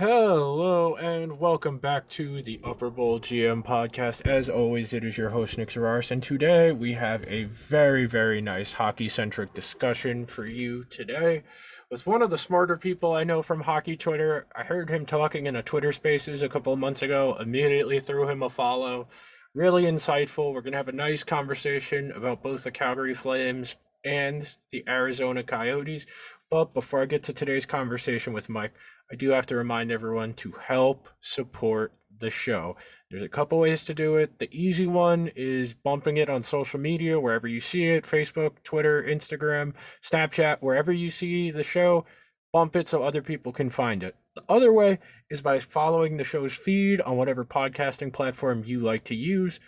Hello and welcome back to the Upper Bowl GM podcast. As always, it is your host Nick Zararis, and today we have a very, very nice hockey-centric discussion for you today. With one of the smarter people I know from hockey Twitter, I heard him talking in a Twitter Spaces a couple of months ago. Immediately threw him a follow. Really insightful. We're gonna have a nice conversation about both the Calgary Flames and the Arizona Coyotes. But before I get to today's conversation with Mike, I do have to remind everyone to help support the show. There's a couple ways to do it. The easy one is bumping it on social media wherever you see it Facebook, Twitter, Instagram, Snapchat, wherever you see the show, bump it so other people can find it. The other way is by following the show's feed on whatever podcasting platform you like to use.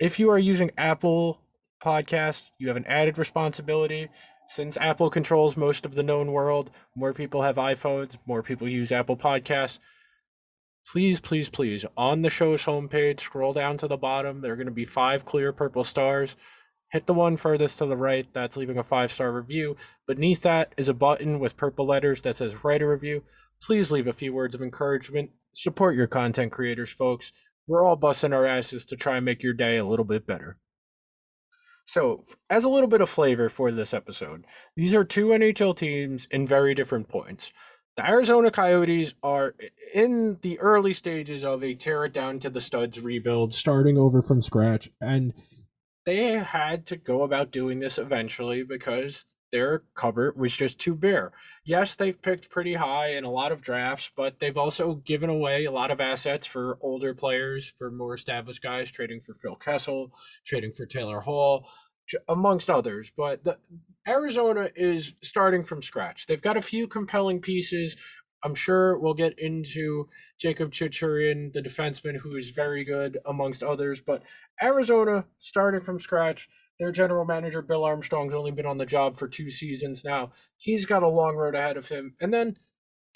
If you are using Apple Podcast, you have an added responsibility since Apple controls most of the known world, more people have iPhones, more people use Apple Podcasts. Please, please, please, on the show's homepage, scroll down to the bottom. There are going to be five clear purple stars. Hit the one furthest to the right. That's leaving a five star review. Beneath that is a button with purple letters that says write a review. Please leave a few words of encouragement. Support your content creators, folks. We're all busting our asses to try and make your day a little bit better. So, as a little bit of flavor for this episode, these are two NHL teams in very different points. The Arizona Coyotes are in the early stages of a tear it down to the studs rebuild, starting over from scratch. And they had to go about doing this eventually because their cupboard was just too bare. Yes, they've picked pretty high in a lot of drafts, but they've also given away a lot of assets for older players, for more established guys, trading for Phil Kessel, trading for Taylor Hall, amongst others. But the, Arizona is starting from scratch. They've got a few compelling pieces. I'm sure we'll get into Jacob Chychrun, the defenseman, who is very good amongst others. But Arizona starting from scratch their general manager, Bill Armstrong's only been on the job for two seasons now. He's got a long road ahead of him. And then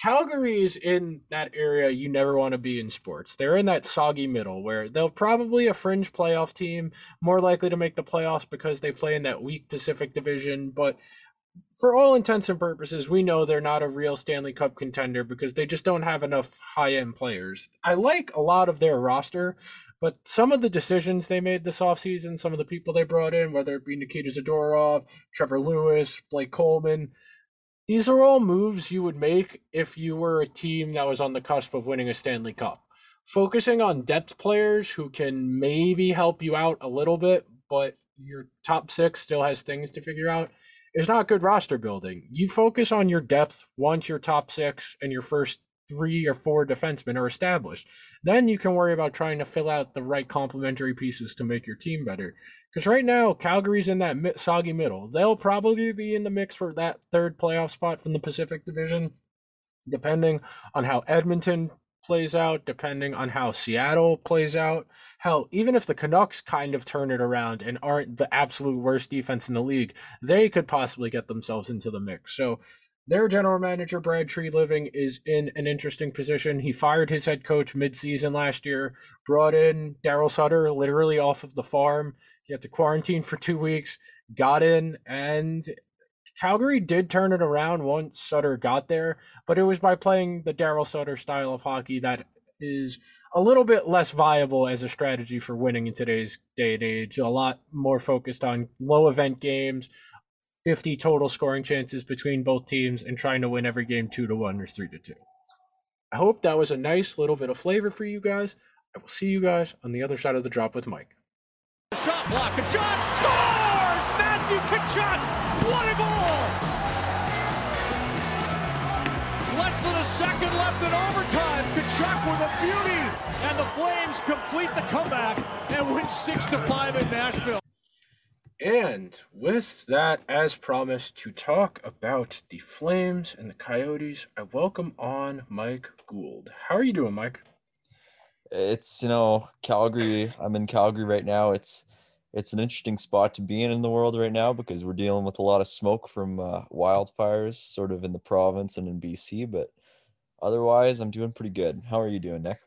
Calgary is in that area you never want to be in sports. They're in that soggy middle where they'll probably a fringe playoff team, more likely to make the playoffs because they play in that weak Pacific division. But for all intents and purposes, we know they're not a real Stanley Cup contender because they just don't have enough high end players. I like a lot of their roster, but some of the decisions they made this offseason, some of the people they brought in, whether it be Nikita Zadorov, Trevor Lewis, Blake Coleman, these are all moves you would make if you were a team that was on the cusp of winning a Stanley Cup. Focusing on depth players who can maybe help you out a little bit, but your top six still has things to figure out is not good roster building. You focus on your depth once your top six and your first three or four defensemen are established. Then you can worry about trying to fill out the right complementary pieces to make your team better. Because right now, Calgary's in that soggy middle. They'll probably be in the mix for that third playoff spot from the Pacific Division, depending on how Edmonton plays out, depending on how Seattle plays out. Hell, even if the Canucks kind of turn it around and aren't the absolute worst defense in the league, they could possibly get themselves into the mix. So, their general manager, Brad Treliving, is in an interesting position. He fired his head coach midseason last year, brought in Daryl Sutter literally off of the farm. He had to quarantine for two weeks, got in, and Calgary did turn it around once Sutter got there, but it was by playing the Daryl Sutter style of hockey that is a little bit less viable as a strategy for winning in today's day and age. A lot more focused on low event games, 50 total scoring chances between both teams and trying to win every game 2 to 1 or 3 to 2. I hope that was a nice little bit of flavor for you guys. I will see you guys on the other side of the drop with Mike. Shot block, Tkachuk scores! Matthew Tkachuk, what a goal! Less than a second left in overtime. Tkachuk with a beauty, and the Flames complete the comeback and win six to five in Nashville. And with that, as promised, to talk about the Flames and the Coyotes, I welcome on Mike Gould. How are you doing, Mike? It's you know Calgary. I'm in Calgary right now. It's it's an interesting spot to be in in the world right now because we're dealing with a lot of smoke from uh, wildfires, sort of in the province and in BC. But otherwise, I'm doing pretty good. How are you doing, Nick?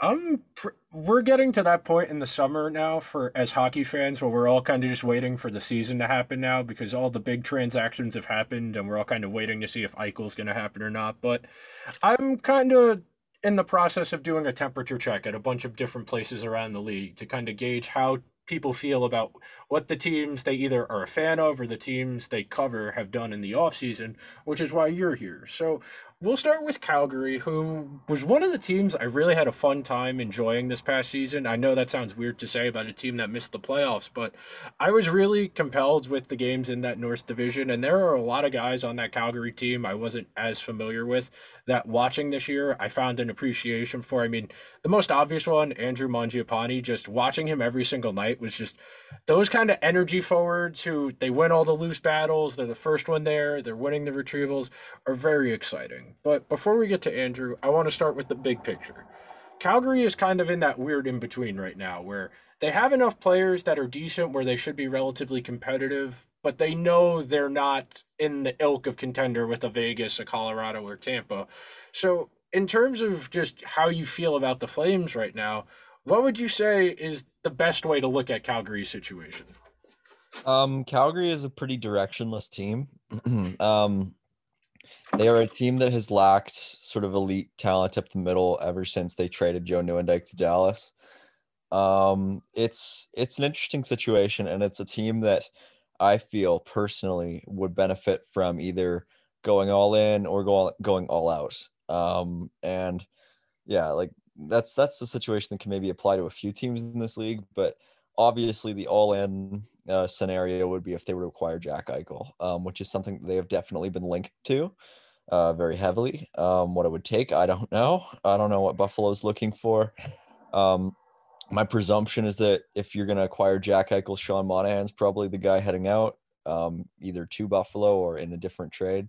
I'm pr- we're getting to that point in the summer now for as hockey fans where we're all kind of just waiting for the season to happen now because all the big transactions have happened and we're all kind of waiting to see if Eichel's going to happen or not. But I'm kind of in the process of doing a temperature check at a bunch of different places around the league to kind of gauge how people feel about what the teams they either are a fan of or the teams they cover have done in the offseason, which is why you're here. So we'll start with Calgary, who was one of the teams I really had a fun time enjoying this past season. I know that sounds weird to say about a team that missed the playoffs, but I was really compelled with the games in that North Division. And there are a lot of guys on that Calgary team I wasn't as familiar with that watching this year, I found an appreciation for. I mean, the most obvious one, Andrew Mangiapane, just watching him every single night was just those kind of energy forwards who they win all the loose battles. They're the first one there. They're winning the retrievals are very exciting. But before we get to Andrew, I want to start with the big picture. Calgary is kind of in that weird in between right now where they have enough players that are decent where they should be relatively competitive, but they know they're not in the ilk of contender with a Vegas, a Colorado, or Tampa. So, in terms of just how you feel about the Flames right now, what would you say is the best way to look at Calgary's situation? Um, Calgary is a pretty directionless team. um, they are a team that has lacked sort of elite talent up the middle ever since they traded Joe Nieuwendyk to Dallas. Um, it's it's an interesting situation, and it's a team that I feel personally would benefit from either going all in or go, going all out. Um, and yeah, like that's that's the situation that can maybe apply to a few teams in this league, but obviously the all in uh, scenario would be if they were to acquire Jack Eichel, um, which is something they have definitely been linked to uh, very heavily. Um, what it would take, I don't know. I don't know what Buffalo's looking for. Um, my presumption is that if you're going to acquire Jack Eichel, Sean Monahan's probably the guy heading out, um, either to Buffalo or in a different trade.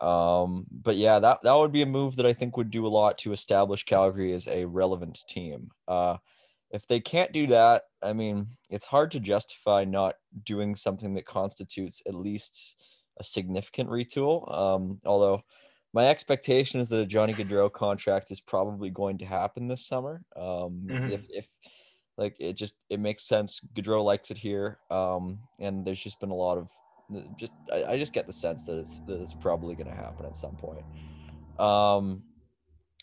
Um, but yeah, that that would be a move that I think would do a lot to establish Calgary as a relevant team. Uh, if they can't do that, I mean, it's hard to justify not doing something that constitutes at least a significant retool. Um, although my expectation is that a Johnny Gaudreau contract is probably going to happen this summer. Um, mm-hmm. If if like it just it makes sense. Gaudreau likes it here, um, and there's just been a lot of just I, I just get the sense that it's that it's probably going to happen at some point. Um,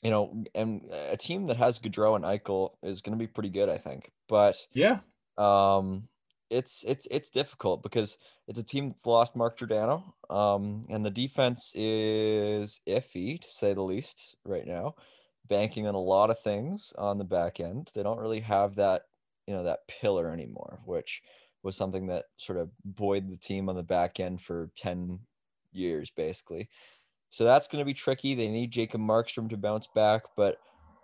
you know, and a team that has Gaudreau and Eichel is going to be pretty good, I think. But yeah, um, it's it's it's difficult because it's a team that's lost Mark Giordano, um, and the defense is iffy to say the least right now, banking on a lot of things on the back end. They don't really have that you know that pillar anymore, which was something that sort of buoyed the team on the back end for ten years basically. So that's going to be tricky. They need Jacob Markstrom to bounce back, but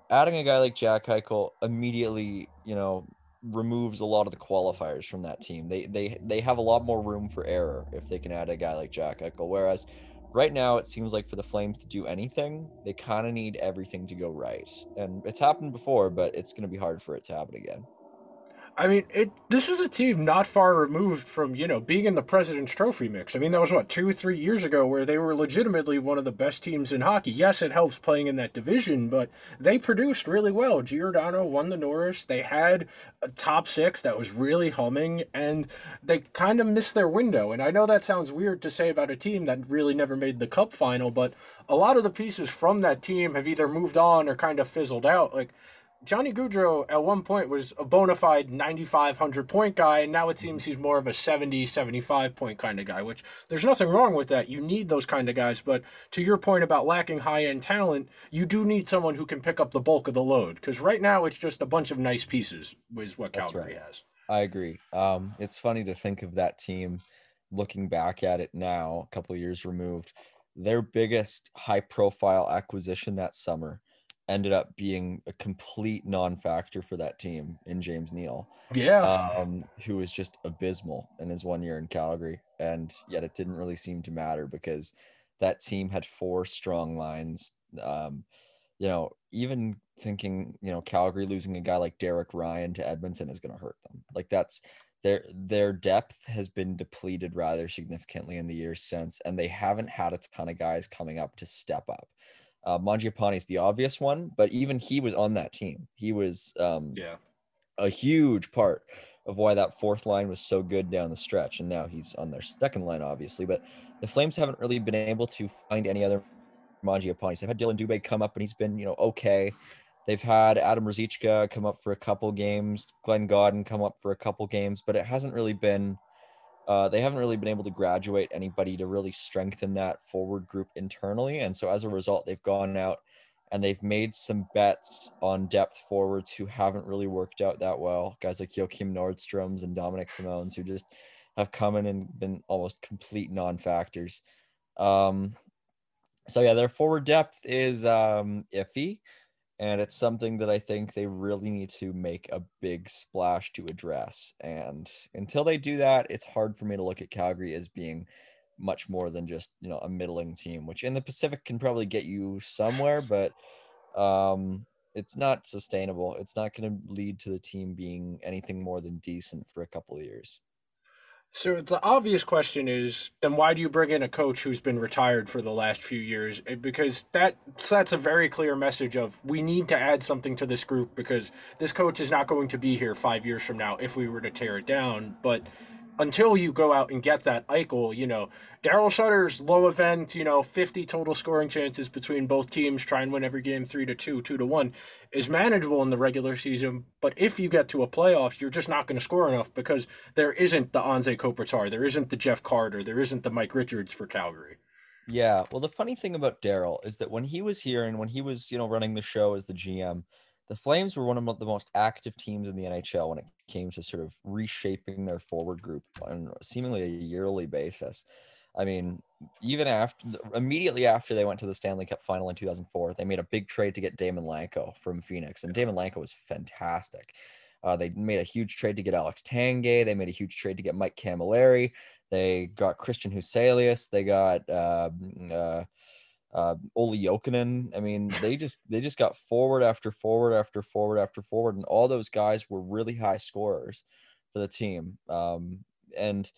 adding a guy like Jack Eichel immediately, you know, removes a lot of the qualifiers from that team. They they they have a lot more room for error if they can add a guy like Jack Eichel. Whereas right now it seems like for the Flames to do anything, they kind of need everything to go right. And it's happened before, but it's going to be hard for it to happen again. I mean, it. This is a team not far removed from you know being in the President's Trophy mix. I mean, that was what two, three years ago, where they were legitimately one of the best teams in hockey. Yes, it helps playing in that division, but they produced really well. Giordano won the Norris. They had a top six that was really humming, and they kind of missed their window. And I know that sounds weird to say about a team that really never made the Cup final, but a lot of the pieces from that team have either moved on or kind of fizzled out. Like Johnny Gaudreau at one point was a bona fide 9,500 point guy, and now it seems he's more of a 70, 75 point kind of guy, which there's nothing wrong with that. You need those kind of guys. But to your point about lacking high end talent, you do need someone who can pick up the bulk of the load. Because right now it's just a bunch of nice pieces, is what Calgary right. has. I agree. Um, it's funny to think of that team looking back at it now, a couple years removed. Their biggest high profile acquisition that summer ended up being a complete non-factor for that team in James Neal. Yeah. Um, who was just abysmal in his one year in Calgary. And yet it didn't really seem to matter because that team had four strong lines. Um, you know, even thinking, you know, Calgary losing a guy like Derek Ryan to Edmonton is going to hurt them. Like that's their their depth has been depleted rather significantly in the years since, and they haven't had a ton of guys coming up to step up. Uh, Mangiapane is the obvious one, but even he was on that team. He was um, yeah a huge part of why that fourth line was so good down the stretch. And now he's on their second line, obviously. But the Flames haven't really been able to find any other Mangiapanes. They've had Dillon Dubé come up and he's been, you know, okay. They've had Adam Ruzicka come up for a couple games, Glenn Gawdin come up for a couple games, but it hasn't really been uh, they haven't really been able to graduate anybody to really strengthen that forward group internally. And so as a result, they've gone out and they've made some bets on depth forwards who haven't really worked out that well. Guys like Joakim Nordstroms and Dominik Simons who just have come in and been almost complete non-factors. Um, so yeah, their forward depth is um, iffy and it's something that I think they really need to make a big splash to address. And until they do that, it's hard for me to look at Calgary as being much more than just you know a middling team, which in the Pacific can probably get you somewhere, but um, it's not sustainable. It's not going to lead to the team being anything more than decent for a couple of years. So the obvious question is, then why do you bring in a coach who's been retired for the last few years? Eh, because that sets a very clear message of we need to add something to this group because this coach is not going to be here five years from now if we were to tear it down. But until you go out and get that Eichel, you know, Daryl Sutter's low event, you know, 50 total scoring chances between both teams, try and win every game three to two, two to one, is manageable in the regular season. But if you get to a playoffs, you're just not going to score enough because there isn't the Anze Kopitar, there isn't the Jeff Carter, there isn't the Mike Richards for Calgary. Yeah. Well, the funny thing about Daryl is that when he was here and when he was, you know, running the show as the GM, the Flames were one of the most active teams in the NHL when it came to sort of reshaping their forward group on seemingly a yearly basis. I mean, even after immediately after they went to the Stanley Cup final in 2004, they made a big trade to get Daymond Langkow from Phoenix, and Daymond Langkow was fantastic. Uh, they made a huge trade to get Alex Tanguay. They made a huge trade to get Mike Cammalleri. They got Kristian Huselius. They got uh, uh, uh, Olli Jokinen. I mean, they just they just got forward after forward after forward after forward, and all those guys were really high scorers for the team. Um, and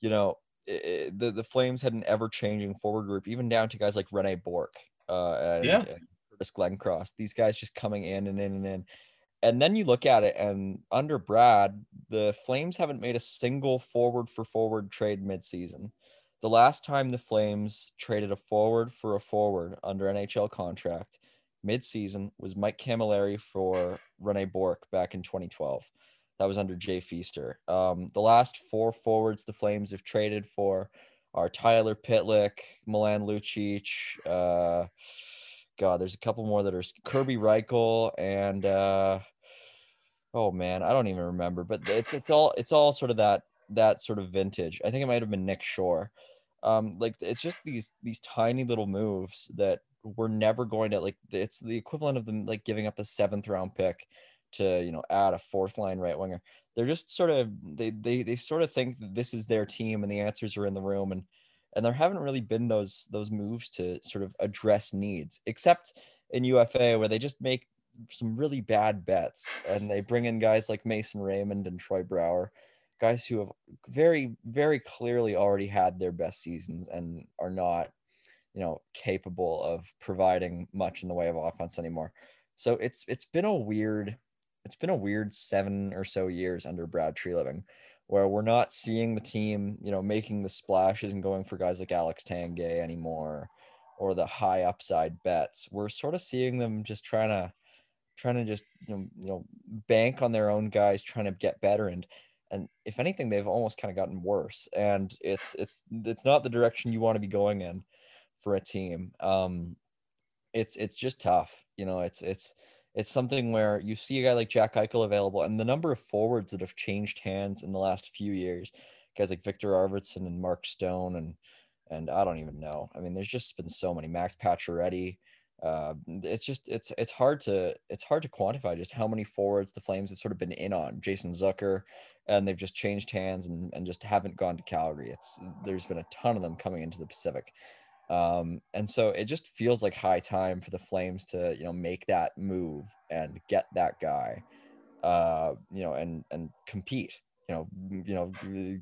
you know, it, the the Flames had an ever changing forward group, even down to guys like Rene Bourque uh, and, yeah, and Curtis Glencross. These guys just coming in and in and in. And then you look at it, and under Brad, the Flames haven't made a single forward for forward trade midseason. The last time the Flames traded a forward for a forward under NHL contract mid-season was Mike Cammalleri for Rene Bourque back in 2012. That was under Jay Feaster. Um, the last four forwards the Flames have traded for are Tyler Pitlick, Milan Lucic, uh, God, there's a couple more that are Kirby Rychel and uh, oh man, I don't even remember, but it's it's all it's all sort of that that sort of vintage. I think it might have been Nick Shore um like it's just these these tiny little moves that we're never going to like it's the equivalent of them like giving up a seventh round pick to you know add a fourth line right winger. They're just sort of they they they sort of think that this is their team and the answers are in the room and and there haven't really been those those moves to sort of address needs except in UFA where they just make some really bad bets and they bring in guys like Mason Raymond and Troy Brouwer guys who have very, very clearly already had their best seasons and are not, you know, capable of providing much in the way of offense anymore. So it's it's been a weird, it's been a weird seven or so years under Brad Treliving where we're not seeing the team, you know, making the splashes and going for guys like Alex Tanguay anymore, or the high upside bets. We're sort of seeing them just trying to trying to just you know, you know bank on their own guys trying to get better and and if anything they've almost kind of gotten worse and it's it's it's not the direction you want to be going in for a team. Um it's it's just tough you know it's it's it's something where you see a guy like Jack Eichel available and the number of forwards that have changed hands in the last few years guys like Viktor Arvidsson and Mark Stone and and I don't even know. I mean there's just been so many. Max Pacioretty uh, it's just it's it's hard to it's hard to quantify just how many forwards the Flames have sort of been in on. Jason Zucker, and they've just changed hands and, and just haven't gone to Calgary. It's there's been a ton of them coming into the Pacific. Um, and so it just feels like high time for the Flames to, you know, make that move and get that guy, uh, you know, and and compete. You know, you know,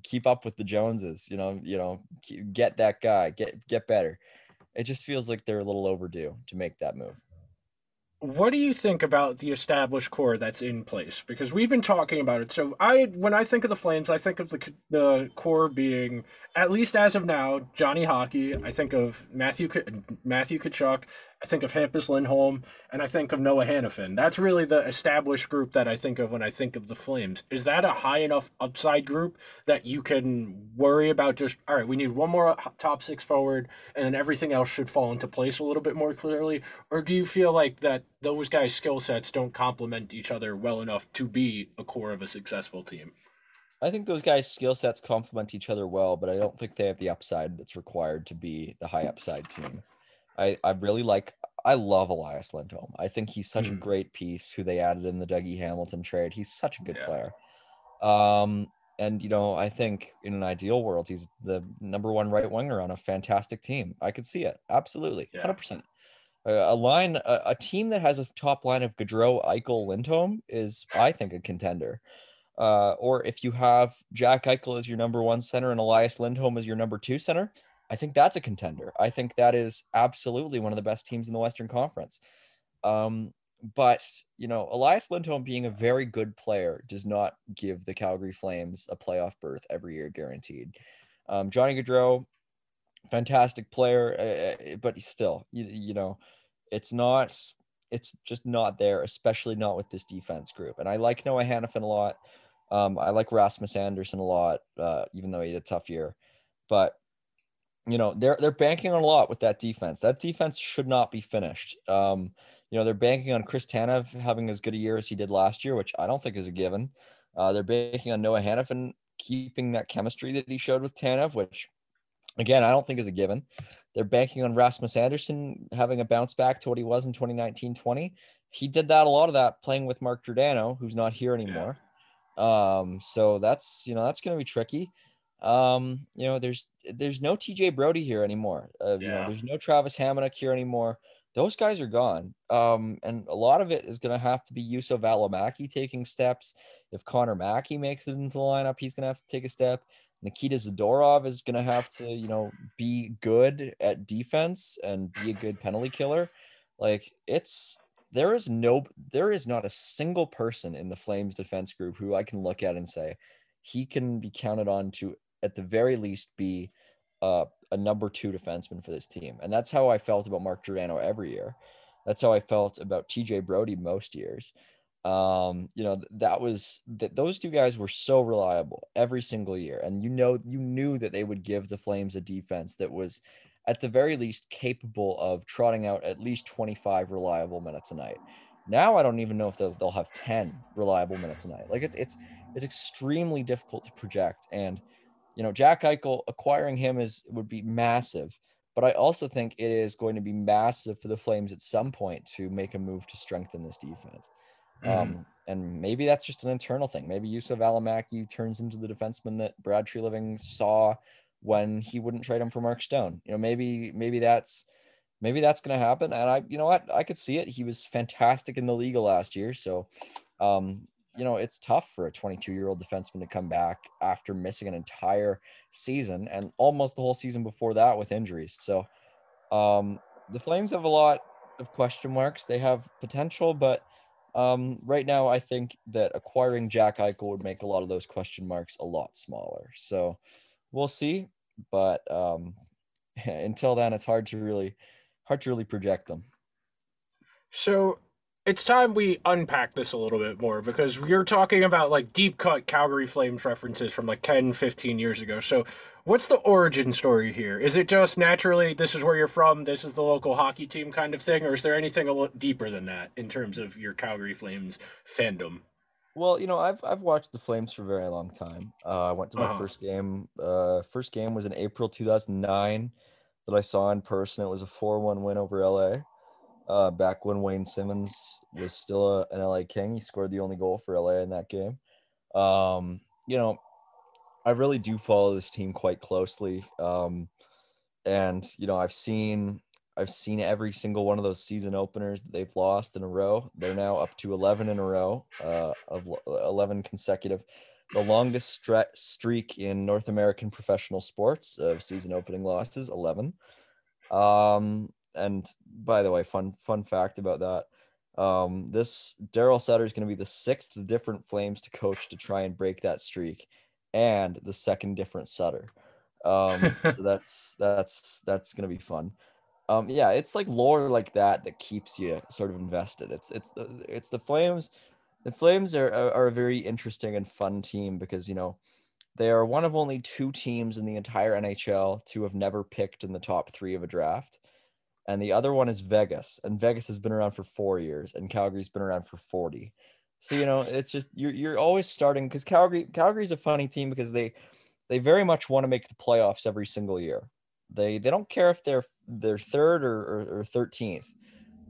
keep up with the Joneses. You know, you know, get that guy, get get better. It just feels like they're a little overdue to make that move. what do you think about the established core that's in place? Because we've been talking about it. So I, when I think of the Flames, I think of the the core being at least as of now Johnny Hockey. I think of Matthew Matthew Tkachuk. I think of Hampus Lindholm, and I think of Noah Hanifin. That's really the established group that I think of when I think of the Flames. Is that a high enough upside group that you can worry about? Just all right, we need one more top six forward, and then everything else should fall into place a little bit more clearly. Or do you feel like that those guys' skill sets don't complement each other well enough to be a core of a successful team? I think those guys' skill sets complement each other well, but I don't think they have the upside that's required to be the high upside team. I, I really like I love Elias Lindholm. I think he's such mm. a hmm. great piece who they added in the Dougie Hamilton trade. He's such a good yeah. player. Um, and you know, I think in an ideal world, he's the number one right winger on a fantastic team. I could see it absolutely, hundred yeah. percent. A line, a, a, team that has a top line of Gaudreau, Eichel, Lindholm is, I think, a contender. Uh, or if you have Jack Eichel as your number one center and Elias Lindholm as your number two center, I think that's a contender. I think that is absolutely one of the best teams in the Western Conference. Um, but you know, Elias Lindholm being a very good player does not give the Calgary Flames a playoff berth every year guaranteed. Um, Johnny Gaudreau, fantastic player, uh, but still, you, you know, it's not, it's just not there, especially not with this defense group. And I like Noah Hanifin a lot. Um, I like Rasmus Andersson a lot, uh, even though he had a tough year. But you know they're they're banking on a lot with that defense. That defense should not be finished. Um, you know they're banking on Chris Tanev having as good a year as he did last year, which I don't think is a given. Uh, they're banking on Noah Hanifin keeping that chemistry that he showed with Tanev, which again I don't think is a given. They're banking on Rasmus Andersson having a bounce back to what he was in 2019-20. He did that a lot of that playing with Mark Giordano, who's not here anymore. Yeah. Um, so that's you know that's going to be tricky. Um, you know, there's there's no TJ Brodie here anymore. Uh, you know, there's no Travis Hamonic here anymore. Those guys are gone. Um, and a lot of it is going to have to be Juuso Valimaki taking steps. If Connor Mackey makes it into the lineup, he's going to have to take a step. Nikita Zadorov is going to have to, you know, be good at defense and be a good penalty killer. Like it's there is no there is not a single person in the Flames defense group who I can look at and say he can be counted on to at the very least be uh, a number two defenseman for this team. And that's how I felt about Mark Giordano every year. That's how I felt about TJ Brodie most years. Um, you know, that was that those two guys were so reliable every single year. And you know, you knew that they would give the Flames a defense that was at the very least capable of trotting out at least 25 reliable minutes a night. Now I don't even know if they'll, they'll have 10 reliable minutes a night. Like it's it's it's extremely difficult to project. And you know, Jack Eichel acquiring him is would be massive. But I also think it is going to be massive for the Flames at some point to make a move to strengthen this defense. Mm. Um, and maybe that's just an internal thing. Maybe Juuso Valimaki turns into the defenseman that Brad Treliving saw when he wouldn't trade him for Mark Stone. You know, maybe maybe that's maybe that's going to happen. And I, you know what, I could see it. He was fantastic in the league last year. So, um, you know, it's tough for a 22 year old defenseman to come back after missing an entire season and almost the whole season before that with injuries. So, um, the Flames have a lot of question marks. They have potential, but um, right now, I think that acquiring Jack Eichel would make a lot of those question marks a lot smaller. So, we'll see. But um, until then, it's hard to really hard to really project them. So it's time we unpack this a little bit more because you're talking about like deep cut Calgary Flames references from like 10, 15 years ago. So, what's the origin story here? Is it just naturally this is where you're from, this is the local hockey team kind of thing, or is there anything a little deeper than that in terms of your Calgary Flames fandom? Well, you know, I've I've watched the Flames for a very long time. Uh, I went to my uh-huh. first game. Uh, first game was in April 2009 that I saw in person. It was a 4-1 win over LA uh, back when Wayne Simmonds was still a, an LA King. He scored the only goal for LA in that game. Um, you know, I really do follow this team quite closely. Um, and you know, I've seen I've seen every single one of those season openers that they've lost in a row. They're now up to 11 in a row uh, of 11 consecutive, the longest stre- streak in North American professional sports of season opening losses, 11. Um, and by the way, fun fun fact about that. Um, this Daryl Sutter is going to be the sixth different Flames to coach to try and break that streak, and the second different Sutter. Um, so that's that's that's going to be fun. Um, yeah, it's like lore like that that keeps you sort of invested. It's it's the it's the Flames. The Flames are, are, are a very interesting and fun team because you know they are one of only two teams in the entire NHL to have never picked in the top three of a draft and the other one is Vegas, and Vegas has been around for four years, and Calgary's been around for forty. So you know, it's just you're you're always starting because Calgary Calgary's a funny team because they they very much want to make the playoffs every single year. They they don't care if they're they're third or or thirteenth.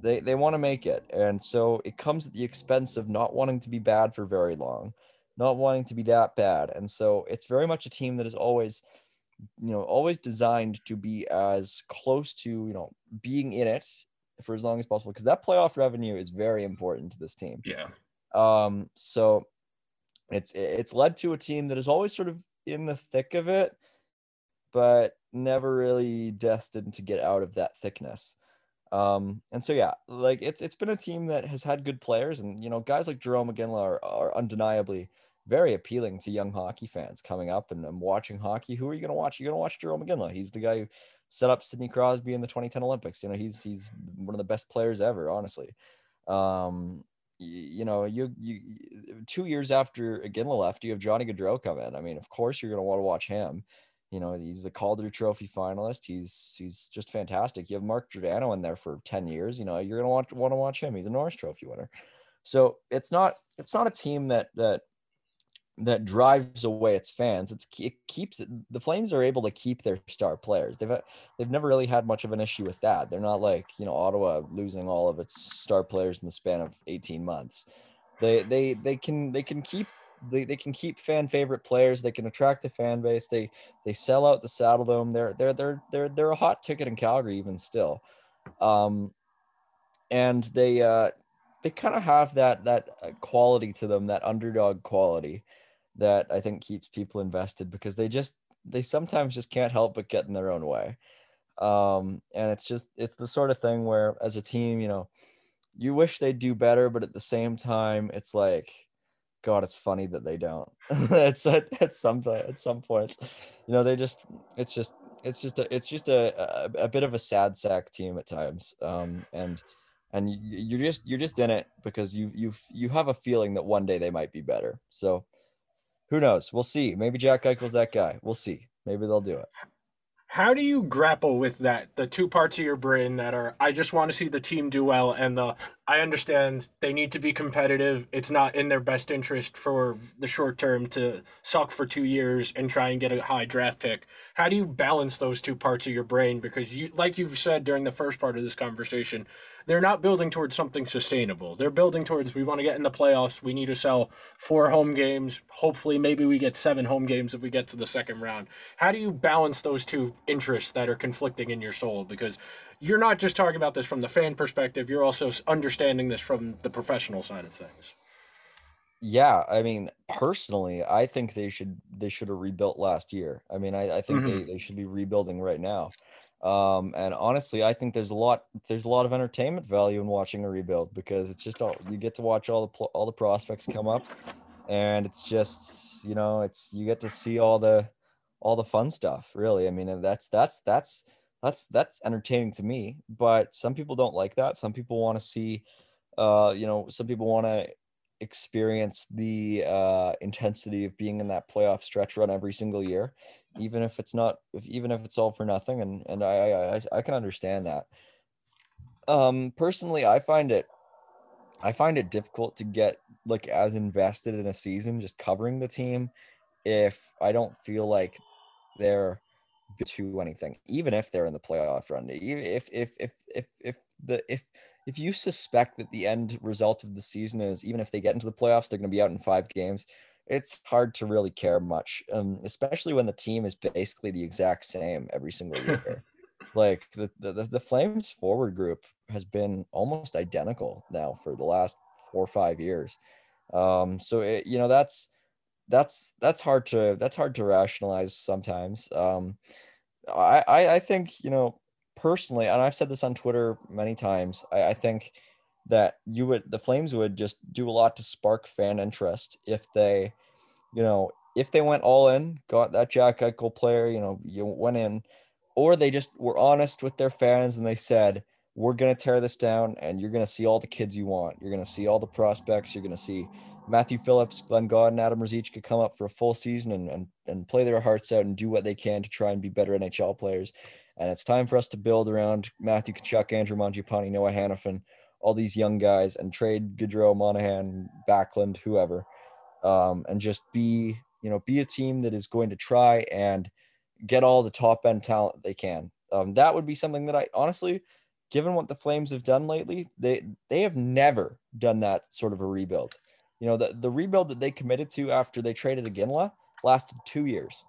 They they want to make it, and so it comes at the expense of not wanting to be bad for very long, not wanting to be that bad, and so it's very much a team that is always you know always designed to be as close to you know being in it for as long as possible because that playoff revenue is very important to this team. Yeah. Um so it's it's led to a team that is always sort of in the thick of it but never really destined to get out of that thickness. Um and so yeah like it's it's been a team that has had good players and you know guys like Jarome Iginla are, are undeniably very appealing to young hockey fans coming up and, and watching hockey. Who are you going to watch? You're going to watch Jarome Iginla. He's the guy who set up Sidney Crosby in the 2010 Olympics. You know, he's he's one of the best players ever, honestly. Um, you, know, you you two years after Iginla left, you have Johnny Gaudreau come in. I mean, of course, you're going to want to watch him. You know, he's the Calder Trophy finalist. He's he's just fantastic. You have Mark Giordano in there for 10 years. You know, you're going to want want to watch him. He's a Norris Trophy winner. So it's not it's not a team that that that drives away its fans. It's it keeps. The Flames are able to keep their star players. They've they've never really had much of an issue with that. They're not like you know Ottawa losing all of its star players in the span of 18 months. They they they can they can keep they, they can keep fan favorite players. They can attract a fan base. They they sell out the Saddledome. They're they're they're they're they're a hot ticket in Calgary even still. Um, and they uh they kind of have that that uh, quality to them, that underdog quality that I think keeps people invested because they just they sometimes just can't help but get in their own way. Um, and it's just it's the sort of thing where as a team, you know, you wish they'd do better, but at the same time, it's like, God, it's funny that they don't. it's at, at some at some points, you know, they just it's just it's just a it's just a, a, a bit of a sad sack team at times. Um, and and you, you're just you're just in it because you you you have a feeling that one day they might be better. So who knows? We'll see. Maybe Jack Eichel's that guy. We'll see. Maybe they'll do it. How do you grapple with that? The two parts of your brain that are, I just want to see the team do well, and the, I understand they need to be competitive. It's not in their best interest for the short term to suck for two years and try and get a high draft pick. How do you balance those two parts of your brain? Because you, like you've said during the first part of this conversation, they're not building towards something sustainable. They're building towards we want to get in the playoffs. We need to sell four home games. Hopefully, maybe we get seven home games if we get to the second round. How do you balance those two interests that are conflicting in your soul? Because you're not just talking about this from the fan perspective, you're also understanding this from the professional side of things. Yeah, I mean, personally, I think they should they should have rebuilt last year. I mean, I, I think mm-hmm. they, they should be rebuilding right now. Um, and honestly, I think there's a lot there's a lot of entertainment value in watching a rebuild because it's just all you get to watch all the all the prospects come up, and it's just you know it's you get to see all the all the fun stuff. Really, I mean that's that's that's that's that's entertaining to me. But some people don't like that. Some people want to see, uh, you know, some people want to experience the uh, intensity of being in that playoff stretch run every single year even if it's not if even if it's all for nothing and and I, I i can understand that. Um personally i find it i find it difficult to get like as invested in a season just covering the team if i don't feel like they're to anything even if they're in the playoff run. Even if if if if if the if if you suspect that the end result of the season is even if they get into the playoffs they're going to be out in five games it's hard to really care much, um, especially when the team is basically the exact same every single year. like the, the the Flames forward group has been almost identical now for the last four or five years. Um, so it, you know that's that's that's hard to that's hard to rationalize sometimes. Um, I, I I think you know personally, and I've said this on Twitter many times. I, I think that you would the Flames would just do a lot to spark fan interest if they, you know, if they went all in, got that Jack Eichel player, you know, you went in, or they just were honest with their fans and they said, we're going to tear this down and you're going to see all the kids you want. You're going to see all the prospects. You're going to see Matthew Phillips, Glenn Gawdin, Adam Ruzicka come up for a full season and, and, and play their hearts out and do what they can to try and be better NHL players. And it's time for us to build around Matthew Tkachuk, Andrew Mangiapane, Noah Hanifin, all these young guys and trade Gaudreau, Monahan, Backlund, whoever, um, and just be, you know, be a team that is going to try and get all the top end talent they can. Um, that would be something that I honestly – given what the Flames have done lately, they they have never done that sort of a rebuild. You know, the, the rebuild that they committed to after they traded Iginla lasted two years.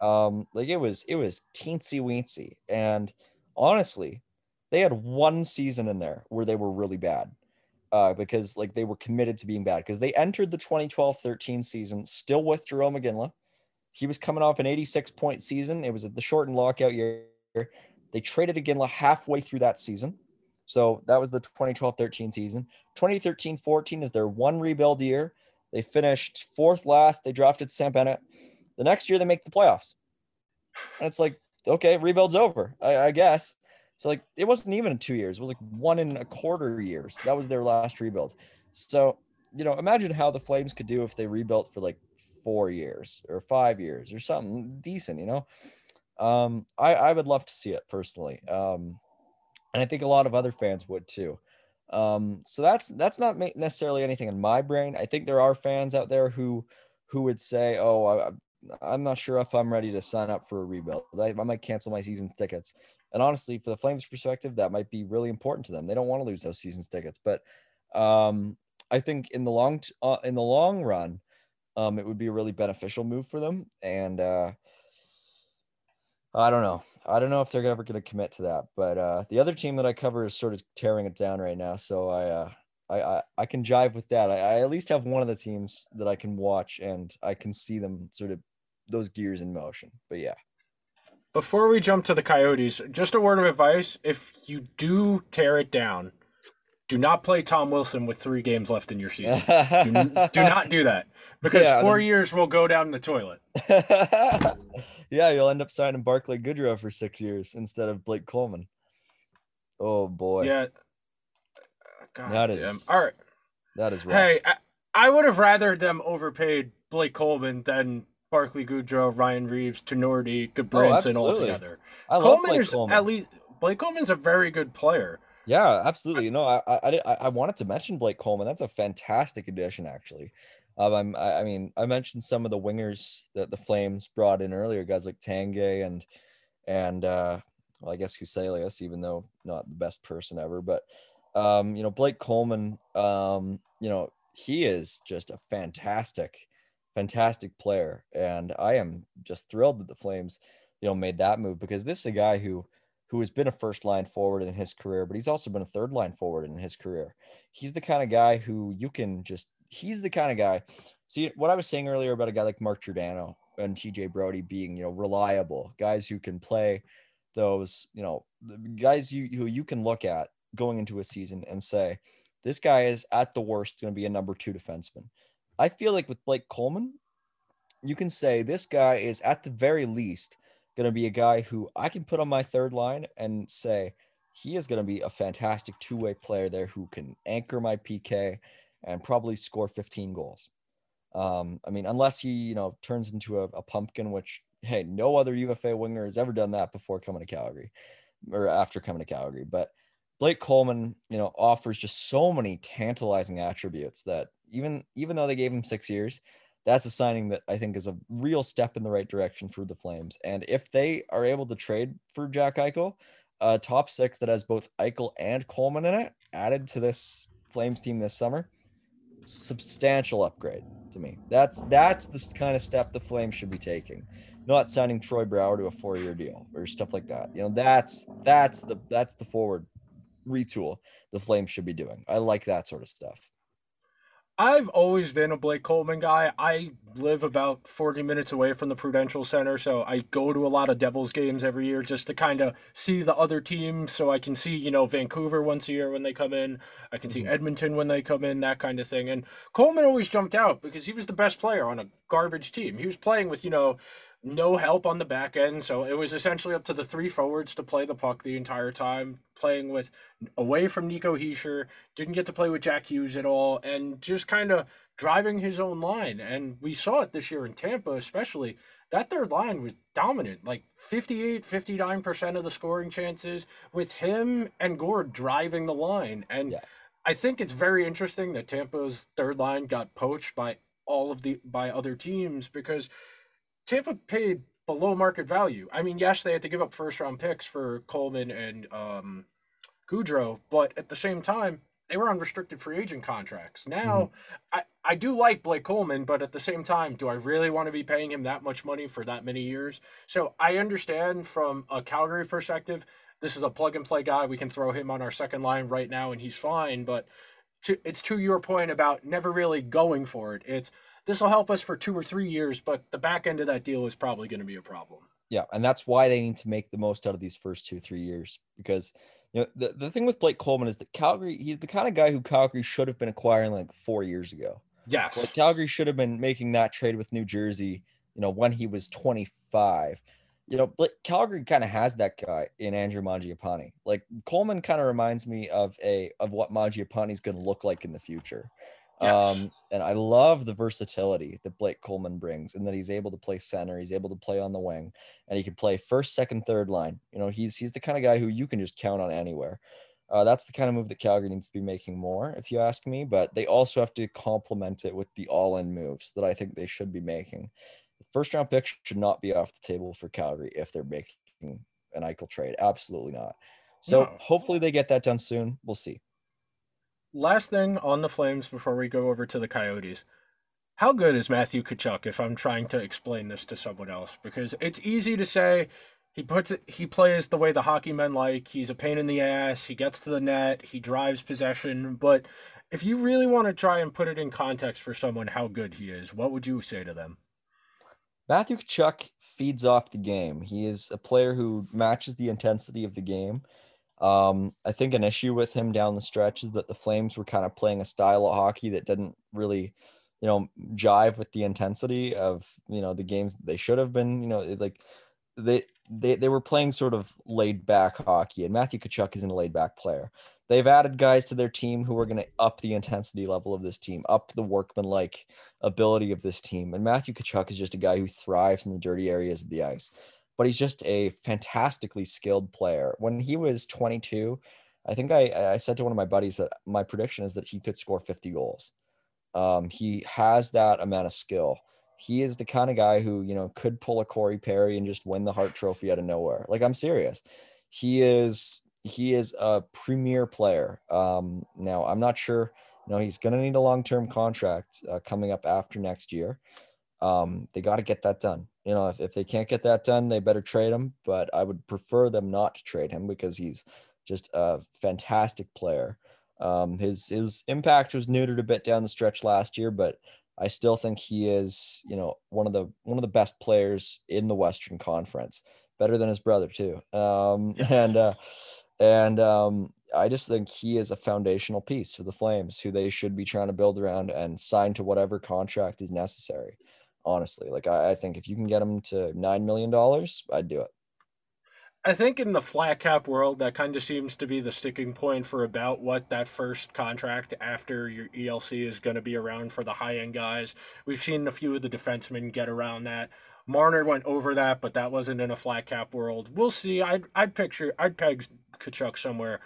Um, like it was it was teensy weensy. And honestly, they had one season in there where they were really bad. Uh, because like they were committed to being bad because they entered the 2012-13 season still with Jarome Iginla. He was coming off an 86 point season. It was the shortened lockout year. They traded again halfway through that season. So that was the 2012 13 season. 2013 14 is their one rebuild year. They finished fourth last. They drafted Sam Bennett. The next year, they make the playoffs. And it's like, okay, rebuild's over, I, I guess. So, like, it wasn't even two years, it was like one and a quarter years. That was their last rebuild. So, you know, imagine how the Flames could do if they rebuilt for like four years or five years or something decent, you know? Um, I, I would love to see it personally. Um, and I think a lot of other fans would too. Um, so that's that's not necessarily anything in my brain. I think there are fans out there who who would say, "Oh, I, I'm not sure if I'm ready to sign up for a rebuild. I, I might cancel my season tickets." And honestly, for the Flames' perspective, that might be really important to them. They don't want to lose those season tickets, but um, I think in the long t- uh, in the long run, um, it would be a really beneficial move for them. And uh, I don't know. I don't know if they're ever going to commit to that. But uh, the other team that I cover is sort of tearing it down right now. So I, uh, I, I, I, can jive with that. I, I, at least have one of the teams that I can watch and I can see them sort of those gears in motion. But yeah. Before we jump to the Coyotes, just a word of advice: if you do tear it down, do not play Tom Wilson with three games left in your season. do, do, not do that because yeah, four years will go down the toilet. yeah, you'll end up signing Barclay Goodrow for six years instead of Blake Coleman. Oh boy. Yeah. God that damn. Is, All right. That is right. Hey, I, I, would have rather them overpaid Blake Coleman than Barclay Goodrow, Ryan Reaves, Tinordi, Gudbranson oh, altogether. I Coleman is Coleman. at least Blake Coleman's a very good player. Yeah, absolutely. You know, I, I I wanted to mention Blake Coleman. That's a fantastic addition, actually. Um, I'm, I, I mean, I mentioned some of the wingers that the Flames brought in earlier, guys like Tanguay and and uh, well, I guess Huselius, even though not the best person ever, but um, you know, Blake Coleman, um, you know, he is just a fantastic, fantastic player, and I am just thrilled that the Flames, you know, made that move because this is a guy who who has been a first line forward in his career, but he's also been a third line forward in his career. He's the kind of guy who you can just, he's the kind of guy. See, what I was saying earlier about a guy like Mark Giordano and TJ Brodie being, you know, reliable guys who can play those, you know, guys you, who you can look at going into a season and say, this guy is at the worst going to be a number two defenseman. I feel like with Blake Coleman, you can say this guy is at the very least going to be a guy who I can put on my third line and say he is going to be a fantastic two way player there who can anchor my PK and probably score 15 goals. Um, I mean, unless he, you know, turns into a, a, pumpkin, which, hey, no other UFA winger has ever done that before coming to Calgary or after coming to Calgary. But Blake Coleman, you know, offers just so many tantalizing attributes that even even though they gave him six years, that's a signing that I think is a real step in the right direction for the Flames. And if they are able to trade for Jack Eichel, a top six that has both Eichel and Coleman in it, added to this Flames team this summer, substantial upgrade to me. That's that's the kind of step the Flames should be taking. Not signing Troy Brouwer to a four-year deal or stuff like that. You know, that's that's the that's the forward retool the Flames should be doing. I like that sort of stuff. I've always been a Blake Coleman guy. I live about 40 minutes away from the Prudential Center, so I go to a lot of Devils games every year just to kind of see the other teams so I can see, you know, Vancouver once a year when they come in. I can see Mhm. Edmonton when they come in, that kind of thing. And Coleman always jumped out because he was the best player on a garbage team. He was playing with, you know, no help on the back end, so it was essentially up to the three forwards to play the puck the entire time, playing with away from Nico Hischier, didn't get to play with Jack Hughes at all, and just kind of driving his own line. And we saw it this year in Tampa, especially. That third line was dominant, like 58, 59% of the scoring chances with him and Gourde driving the line. And Yeah. I think it's very interesting that Tampa's third line got poached by all of the by other teams because Tampa paid below market value. I mean, yes, they had to give up first round picks for Coleman and um, Goodrow, but at the same time, they were on restricted free agent contracts. Now, I, I do like Blake Coleman, but at the same time, do I really want to be paying him that much money for that many years? So I understand from a Calgary perspective, this is a plug and play guy. We can throw him on our second line right now and he's fine. But to, it's to your point about never really going for it. It's this will help us for two or three years, but the back end of that deal is probably going to be a problem. Yeah, and that's why they need to make the most out of these first two, three years. Because you know, the, the thing with Blake Coleman is that Calgary, he's the kind of guy who Calgary should have been acquiring like four years ago. Yes. Like Calgary should have been making that trade with New Jersey, you know, when he was 25. You know, but Calgary kind of has that guy in Andrew Mangiapane. Like Coleman kind of reminds me of a of what Mangiapane is going to look like in the future. Yes. Um, and I love the versatility that Blake Coleman brings, and that he's able to play center, he's able to play on the wing, and he can play first, second, third line. You know, he's he's the kind of guy who you can just count on anywhere. Uh, that's the kind of move that Calgary needs to be making more, if you ask me. But they also have to complement it with the all-in moves that I think they should be making. The first round pick should not be off the table for Calgary if they're making an Eichel trade. Absolutely not. So No. hopefully they get that done soon. We'll see. Last thing on the Flames before we go over to the Coyotes. How good is Matthew Tkachuk if I'm trying to explain this to someone else? Because it's easy to say he puts it he plays the way the hockey men like. He's a pain in the ass, he gets to the net, he drives possession, but if you really want to try and put it in context for someone how good he is, what would you say to them? Matthew Tkachuk feeds off the game. He is a player who matches the intensity of the game. Um, I think an issue with him down the stretch is that the Flames were kind of playing a style of hockey that didn't really, you know, jive with the intensity of you know the games they should have been. You know, like they they they were playing sort of laid back hockey, and Matthew Tkachuk isn't a laid back player. They've added guys to their team who are going to up the intensity level of this team, up the workmanlike ability of this team. And Matthew Tkachuk is just a guy who thrives in the dirty areas of the ice. But he's just a fantastically skilled player. When he was 22, I think I, I said to one of my buddies that my prediction is that he could score 50 goals. Um, he has that amount of skill. He is the kind of guy who, you know, could pull a Corey Perry and just win the Hart Trophy out of nowhere. Like I'm serious. He is he is a premier player. Um, now I'm not sure you know, he's going to need a long term contract uh, coming up after next year. Um, they got to get that done. You know, if, if they can't get that done, they better trade him. But I would prefer them not to trade him because he's just a fantastic player. Um, his his impact was neutered a bit down the stretch last year, but I still think he is, you know, one of the one of the best players in the Western Conference, better than his brother too. Um, and uh, and um, I just think he is a foundational piece for the Flames, who they should be trying to build around and sign to whatever contract is necessary. Honestly, like I, I think if you can get him to nine million dollars, I'd do it. I think in the flat cap world, that kind of seems to be the sticking point for about what that first contract after your ELC is going to be around for the high end guys. We've seen a few of the defensemen get around that. Marner went over that, but that wasn't in a flat cap world. We'll see. I'd I'd picture I'd peg Tkachuk somewhere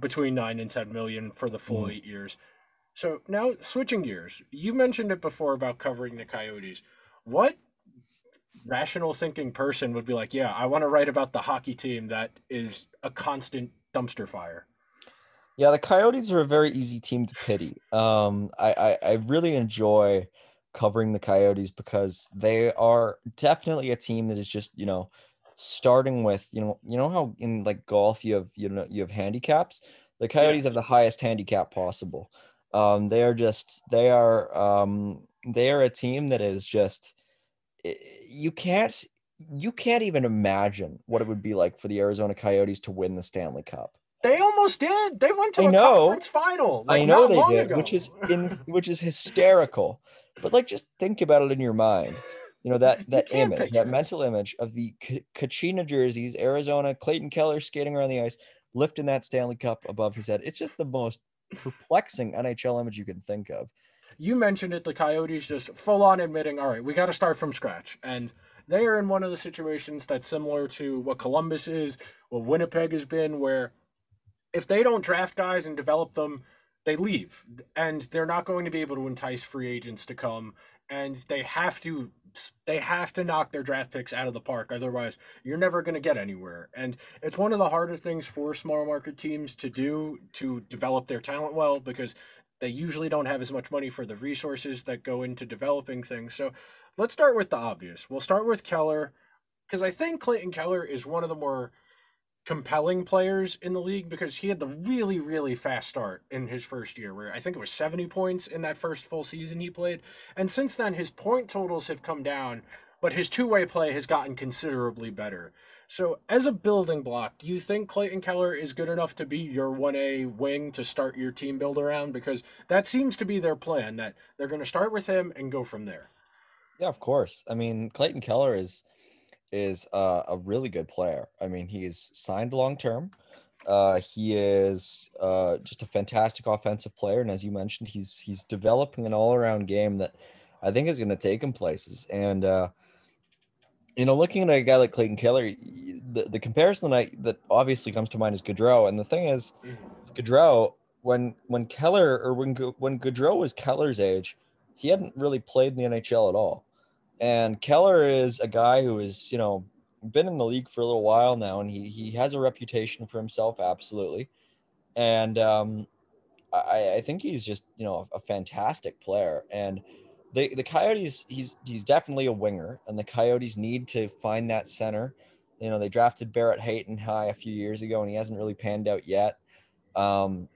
between nine and ten million for the full Mhm. eight years. So now switching gears, you mentioned it before about covering the Coyotes. What rational thinking person would be like, yeah, I want to write about the hockey team that is a constant dumpster fire. Yeah, the Coyotes are a very easy team to pity. Um, I, I, I really enjoy covering the Coyotes because they are definitely a team that is just, you know, starting with, you know, you know how in like golf you have, you know, you have handicaps. The Coyotes have the highest handicap possible. Um, they are just they are um, they are a team that is just you can't you can't even imagine what it would be like for the Arizona Coyotes to win the Stanley Cup. They almost did. They went to I a know. conference final. Like, I know they did, ago. which is in which is hysterical. But like, just think about it in your mind. You know that that image, that it. mental image of the K- Kachina jerseys, Arizona, Clayton Keller skating around the ice, lifting that Stanley Cup above his head. It's just the most perplexing NHL image you can think of. you mentioned it, the Coyotes just full on admitting, all right, we got to start from scratch. And they are in one of the situations that's similar to what Columbus is, what Winnipeg has been, where if they don't draft guys and develop them, they leave. And they're not going to be able to entice free agents to come. And they have to they have to knock their draft picks out of the park otherwise you're never going to get anywhere and it's one of the hardest things for small market teams to do to develop their talent well because they usually don't have as much money for the resources that go into developing things. So let's start with the obvious. We'll start with Keller because I think Clayton Keller is one of the more compelling players in the league because he had the really, really fast start in his first year, where I think it was 70 points in that first full season he played. And since then, his point totals have come down, but his two way play has gotten considerably better. So, as a building block, do you think Clayton Keller is good enough to be your 1A wing to start your team build around? Because that seems to be their plan, that they're going to start with him and go from there. Yeah, of course. I mean, Clayton Keller is is uh, a really good player. I mean, he's signed long term. Uh, he is uh, just a fantastic offensive player, and as you mentioned, he's he's developing an all around game that I think is going to take him places. And uh, you know, looking at a guy like Clayton Keller, the, the comparison that I, that obviously comes to mind is Gaudreau. And the thing is, Gaudreau, when when Keller or when when Gaudreau was Keller's age, he hadn't really played in the NHL at all. And Keller is a guy who is, you know, been in the league for a little while now, and he he has a reputation for himself, absolutely. And um, I, I think he's just, you know, a fantastic player. And the the Coyotes, he's he's definitely a winger, and the Coyotes need to find that center. You know, they drafted Barrett Hayton high a few years ago, and he hasn't really panned out yet. Um,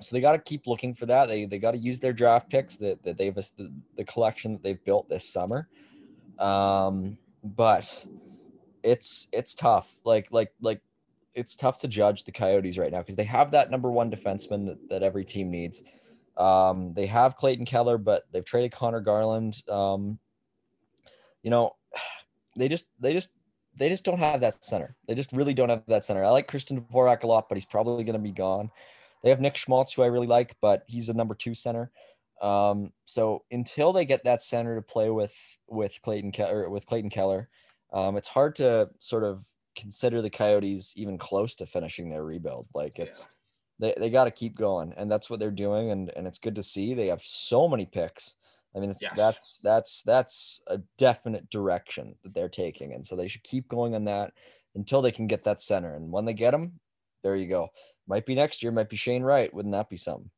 so they got to keep looking for that. They they got to use their draft picks that, that they've the, the collection that they've built this summer. Um, but it's it's tough. Like like like it's tough to judge the Coyotes right now because they have that number one defenseman that, that every team needs. Um, they have Clayton Keller, but they've traded Conor Garland. Um, you know, they just they just they just don't have that center. They just really don't have that center. I like Christian Dvorak a lot, but he's probably going to be gone. They have Nick Schmaltz, who I really like, but he's a number two center. Um, so until they get that center to play with with Clayton Keller with Clayton Keller, um, it's hard to sort of consider the Coyotes even close to finishing their rebuild. Like it's they, they got to keep going, and that's what they're doing, and and it's good to see. They have so many picks. I mean, it's, Yes. that's that's that's a definite direction that they're taking, and so they should keep going on that until they can get that center. And when they get them, there you go. Might be next year, might be Shane Wright. Wouldn't that be something?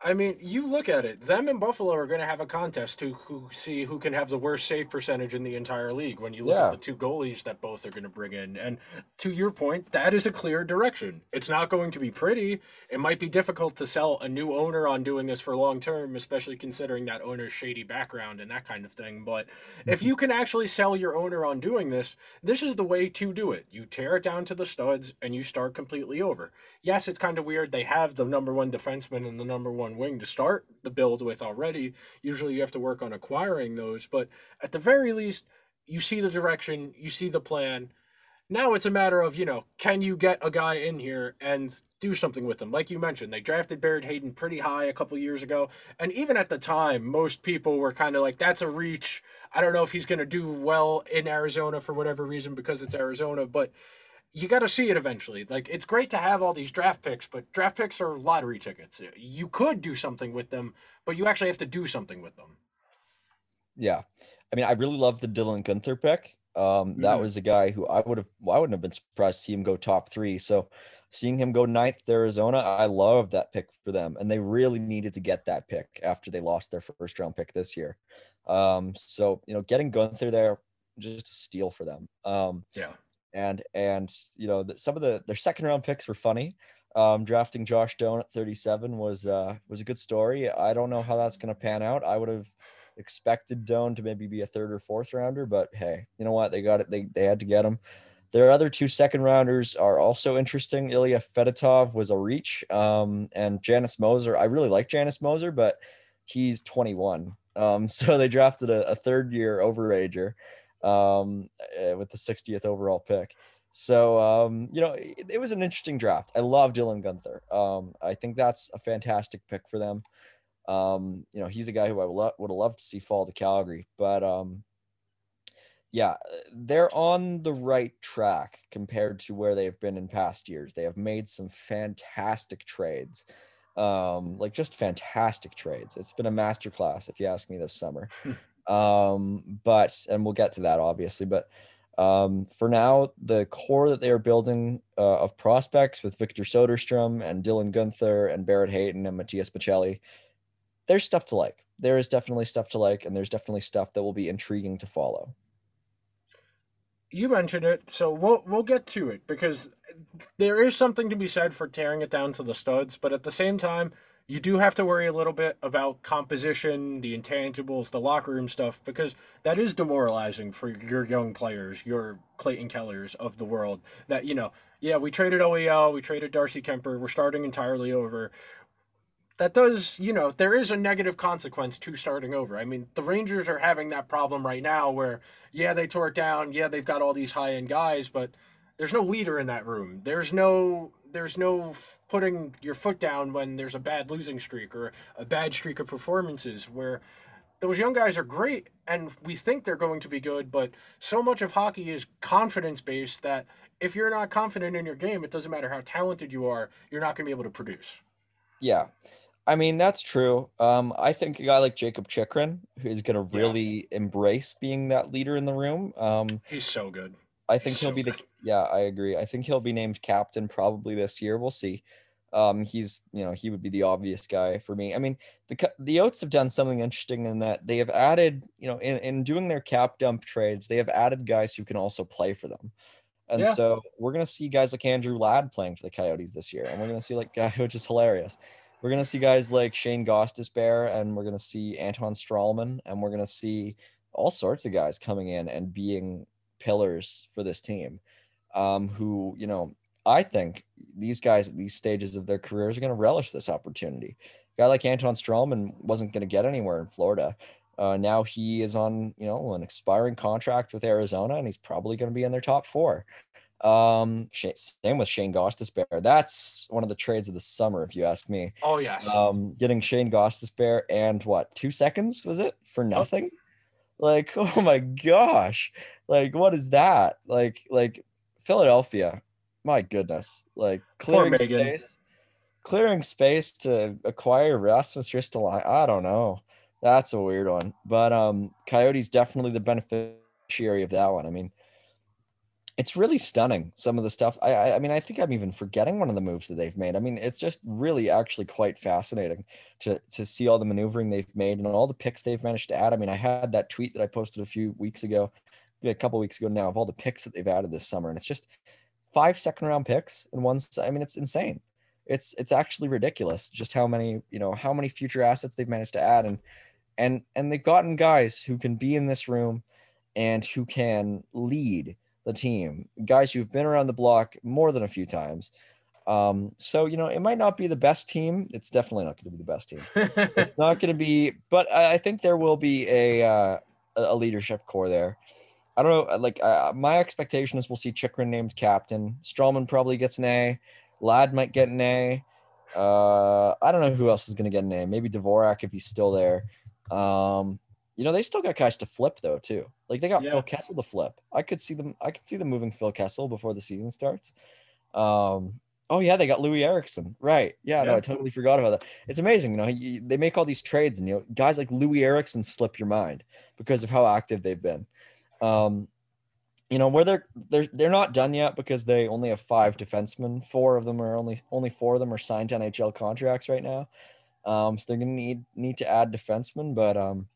I mean, you look at it. Them and Buffalo are going to have a contest to who see who can have the worst save percentage in the entire league. When you look Yeah. at the two goalies that both are going to bring in, and to your point, that is a clear direction. It's not going to be pretty. It might be difficult to sell a new owner on doing this for long term, especially considering that owner's shady background and that kind of thing. But if mm-hmm. you can actually sell your owner on doing this, this is the way to do it. You tear it down to the studs and you start completely over. Yes, it's kind of weird. They have the number one defenseman and the number one wing to start the build with already. Usually you have to work on acquiring those, but at the very least, you see the direction, you see the plan. Now it's a matter of, you know, can you get a guy in here and do something with them? Like you mentioned, they drafted Barrett Hayton pretty high a couple years ago. And even at the time, most people were kind of like, that's a reach. I don't know if he's going to do well in Arizona for whatever reason because it's Arizona, but you got to see it eventually. Like it's great to have all these draft picks, but draft picks are lottery tickets. You could do something with them, but you actually have to do something with them. Yeah, I mean, I really love the Dylan Guenther pick. Um, that Mhm. was a guy who I would have, well, I wouldn't have been surprised to see him go top three. So, seeing him go ninth to Arizona, I love that pick for them, and they really needed to get that pick after they lost their first round pick this year. Um, so you know, getting Guenther there, just a steal for them. Um, Yeah. And and you know, the, some of the their second round picks were funny. Um, drafting Josh Doan at 37 was uh, was a good story. I don't know how that's going to pan out. I would have expected Doan to maybe be a third or fourth rounder, but hey, you know what? They got it. They they had to get him. Their other two second rounders are also interesting. Ilya Fedotov was a reach, um, and Janis Moser. I really like Janis Moser, but he's 21. Um, so they drafted a, a third year overager um, eh, with the 60th overall pick. So um, you know, it, it, was an interesting draft. I love Dylan Guenther. Um, I think that's a fantastic pick for them. Um, you know, he's a guy who I would, have loved to see fall to Calgary, but um, yeah, they're on the right track compared to where they've been in past years. They have made some fantastic trades. Um, like just fantastic trades. It's been a masterclass, if you ask me, this summer. Um, but and we'll get to that obviously. But um, for now, the core that they are building uh, of prospects with Victor Soderstrom and Dylan Guenther and Barrett Hayton and Matias Maccelli, there's stuff to like. There is definitely stuff to like, and there's definitely stuff that will be intriguing to follow you mentioned it, so we'll we'll get to it because there is something to be said for tearing it down to the studs, but at the same time, you do have to worry a little bit about composition, the intangibles, the locker room stuff, because that is demoralizing for your young players, your Clayton Kellers of the world. That you know, yeah, we traded OEL, we traded Darcy Kuemper, we're starting entirely over that does, you know, there is a negative consequence to starting over. I mean, the Rangers are having that problem right now where, yeah, they tore it down. Yeah, they've got all these high end guys, but there's no leader in that room. There's no there's no putting your foot down when there's a bad losing streak or a bad streak of performances where those young guys are great and we think they're going to be good, but so much of hockey is confidence based that if you're not confident in your game, it doesn't matter how talented you are, you're not going to be able to produce. Yeah. I mean, that's true. Um, I think a guy like Jakob Chychrun who's going to really yeah. embrace being that leader in the room. Um, He's so good. I think he'll be the. Yeah, I agree. I think he'll be named captain probably this year. We'll see. Um, he's, you know, he would be the obvious guy for me. I mean, the the Yotes have done something interesting in that they have added, you know, in, in doing their cap dump trades, they have added guys who can also play for them. And yeah. so we're gonna see guys like Andrew Ladd playing for the Coyotes this year, and we're gonna see like guy which is hilarious we're gonna see guys like Shane Gostisbehere, and we're gonna see Anton Stralman, and we're gonna see all sorts of guys coming in and being pillars for this team. Um, who you know, I think these guys at these stages of their careers are gonna relish this opportunity. A guy like Anton Stralman wasn't gonna get anywhere in Florida. Uh, now he is on, you know, an expiring contract with Arizona, and he's probably going to be in their top four. Um, same with Shane Gostisbehere. That's one of the trades of the summer, if you ask me. Oh yes. Um, getting Shane Gostisbehere and what two seconds was it for nothing? Like, oh my gosh, like what is that? Like, like Philadelphia, my goodness, like clearing space, clearing space to acquire Rasmus Ristolainen. I don't know. That's a weird one, but um, Coyotes definitely the beneficiary of that one. I mean it's really stunning some of the stuff I, I, I mean i think i'm even forgetting one of the moves that they've made i mean it's just really actually quite fascinating to to see all the maneuvering they've made and all the picks they've managed to add i mean i had that tweet that i posted a few weeks ago a couple weeks ago now of all the picks that they've added this summer and it's just five second round picks and one i mean it's insane it's it's actually ridiculous just how many you know how many future assets they've managed to add and and and they've gotten guys who can be in this room and who can lead the team, guys who've been around the block more than a few times. Um, so you know, it might not be the best team. It's definitely not going to be the best team. it's not going to be, but I think there will be a uh, a leadership core there. I don't know. Like uh, my expectation is we'll see Chychrun named captain. Stralman probably gets an A. Ladd might get an A. Uh, I don't know who else is going to get an A. Maybe Dvorak if he's still there. Um, you know, they still got guys to flip though too. Like they got yeah. Phil Kessel to flip. I could see them. I could see them moving Phil Kessel before the season starts. Um, oh yeah, they got Loui Eriksson. Right. Yeah, yeah. No, I totally forgot about that. It's amazing. You know, he, they make all these trades, and you know, guys like Loui Eriksson slip your mind because of how active they've been. Um, you know, where they're they're they're not done yet because they only have five defensemen. Four of them are only only four of them are signed to NHL contracts right now. Um, so they're gonna need need to add defensemen, but um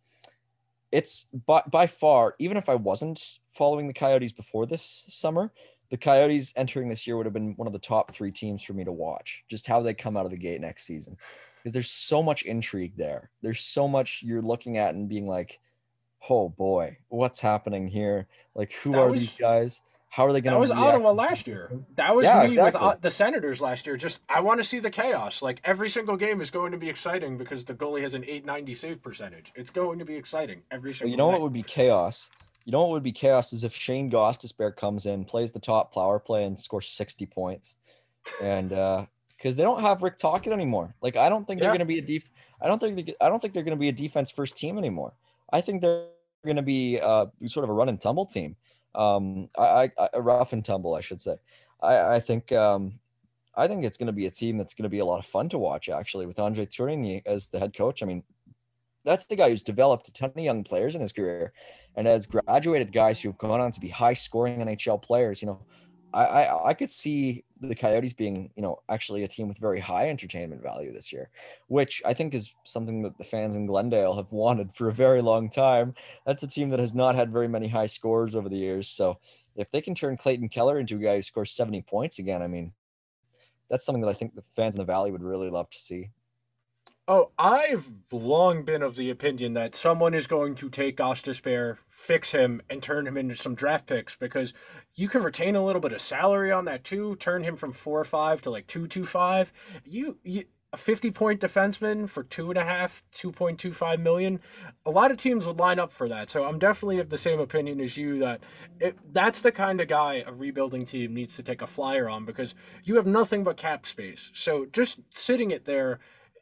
it's by, by far, even if I wasn't following the Coyotes before this summer, the Coyotes entering this year would have been one of the top three teams for me to watch. Just how they come out of the gate next season, because there's so much intrigue there. There's so much you're looking at and being like, "Oh boy, what's happening here? Like, who That are was- these guys? How are they going That to?" was Ottawa last year. That was Yeah, me with exactly. uh, the Senators last year. Just I want to see the chaos. Like every single game is going to be exciting because the goalie has an 890 save percentage. It's going to be exciting every single. you know what would be chaos? You know what would be chaos is if Shane Gostisbehere comes in, plays the top power play, and scores 60 points. And uh because they don't have Rick Tocchet anymore. Like I don't think they're going to be a def. I don't think they, I don't think they're going to be a defense first team anymore. I think they're going to be uh sort of a run and tumble team. Um, I, I a rough and tumble, I should say. I I think um. I think it's going to be a team that's going to be a lot of fun to watch, actually, with Andre Tourigny as the head coach. I mean, that's the guy who's developed a ton of young players in his career and has graduated guys who have gone on to be high scoring NHL players. You know, I, I I could see the Coyotes being, you know, actually a team with very high entertainment value this year, which I think is something that the fans in Glendale have wanted for a very long time. That's a team that has not had very many high scores over the years. So if they can turn Clayton Keller into a guy who scores 70 points again, I mean, that's something that I think the fans in the Valley would really love to see. Oh, I've long been of the opinion that someone is going to take Gostisbehere, fix him, and turn him into some draft picks because you can retain a little bit of salary on that too. Turn him from four or five to like two two five. You, you a fifty point defenseman for two and a half, two point two five million. A lot of teams would line up for that. So I'm definitely of the same opinion as you that it, that's the kind of guy a rebuilding team needs to take a flyer on because you have nothing but cap space. So just sitting it there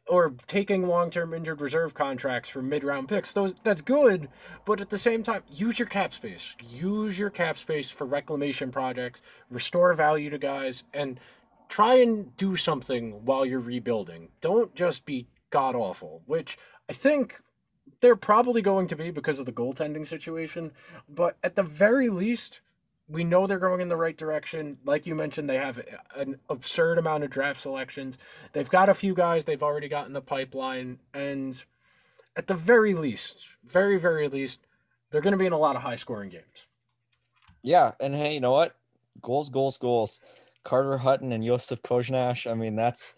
or taking long-term injured reserve contracts for mid-round picks those that's good but at the same time use your cap space. Use your cap space for reclamation projects restore value to guys and try and do something while you're rebuilding. Don't just be god awful which i think they're probably going to be because of the goaltending situation but at the very least we know they're going in the right direction. Like you mentioned, they have an absurd amount of draft selections. They've got a few guys they've already got in the pipeline. And at the very least, very, very least, they're going to be in a lot of high scoring games. Yeah, and hey, you know what? Goals, goals, goals. Carter Hutton and Josef Korenar. I mean, that's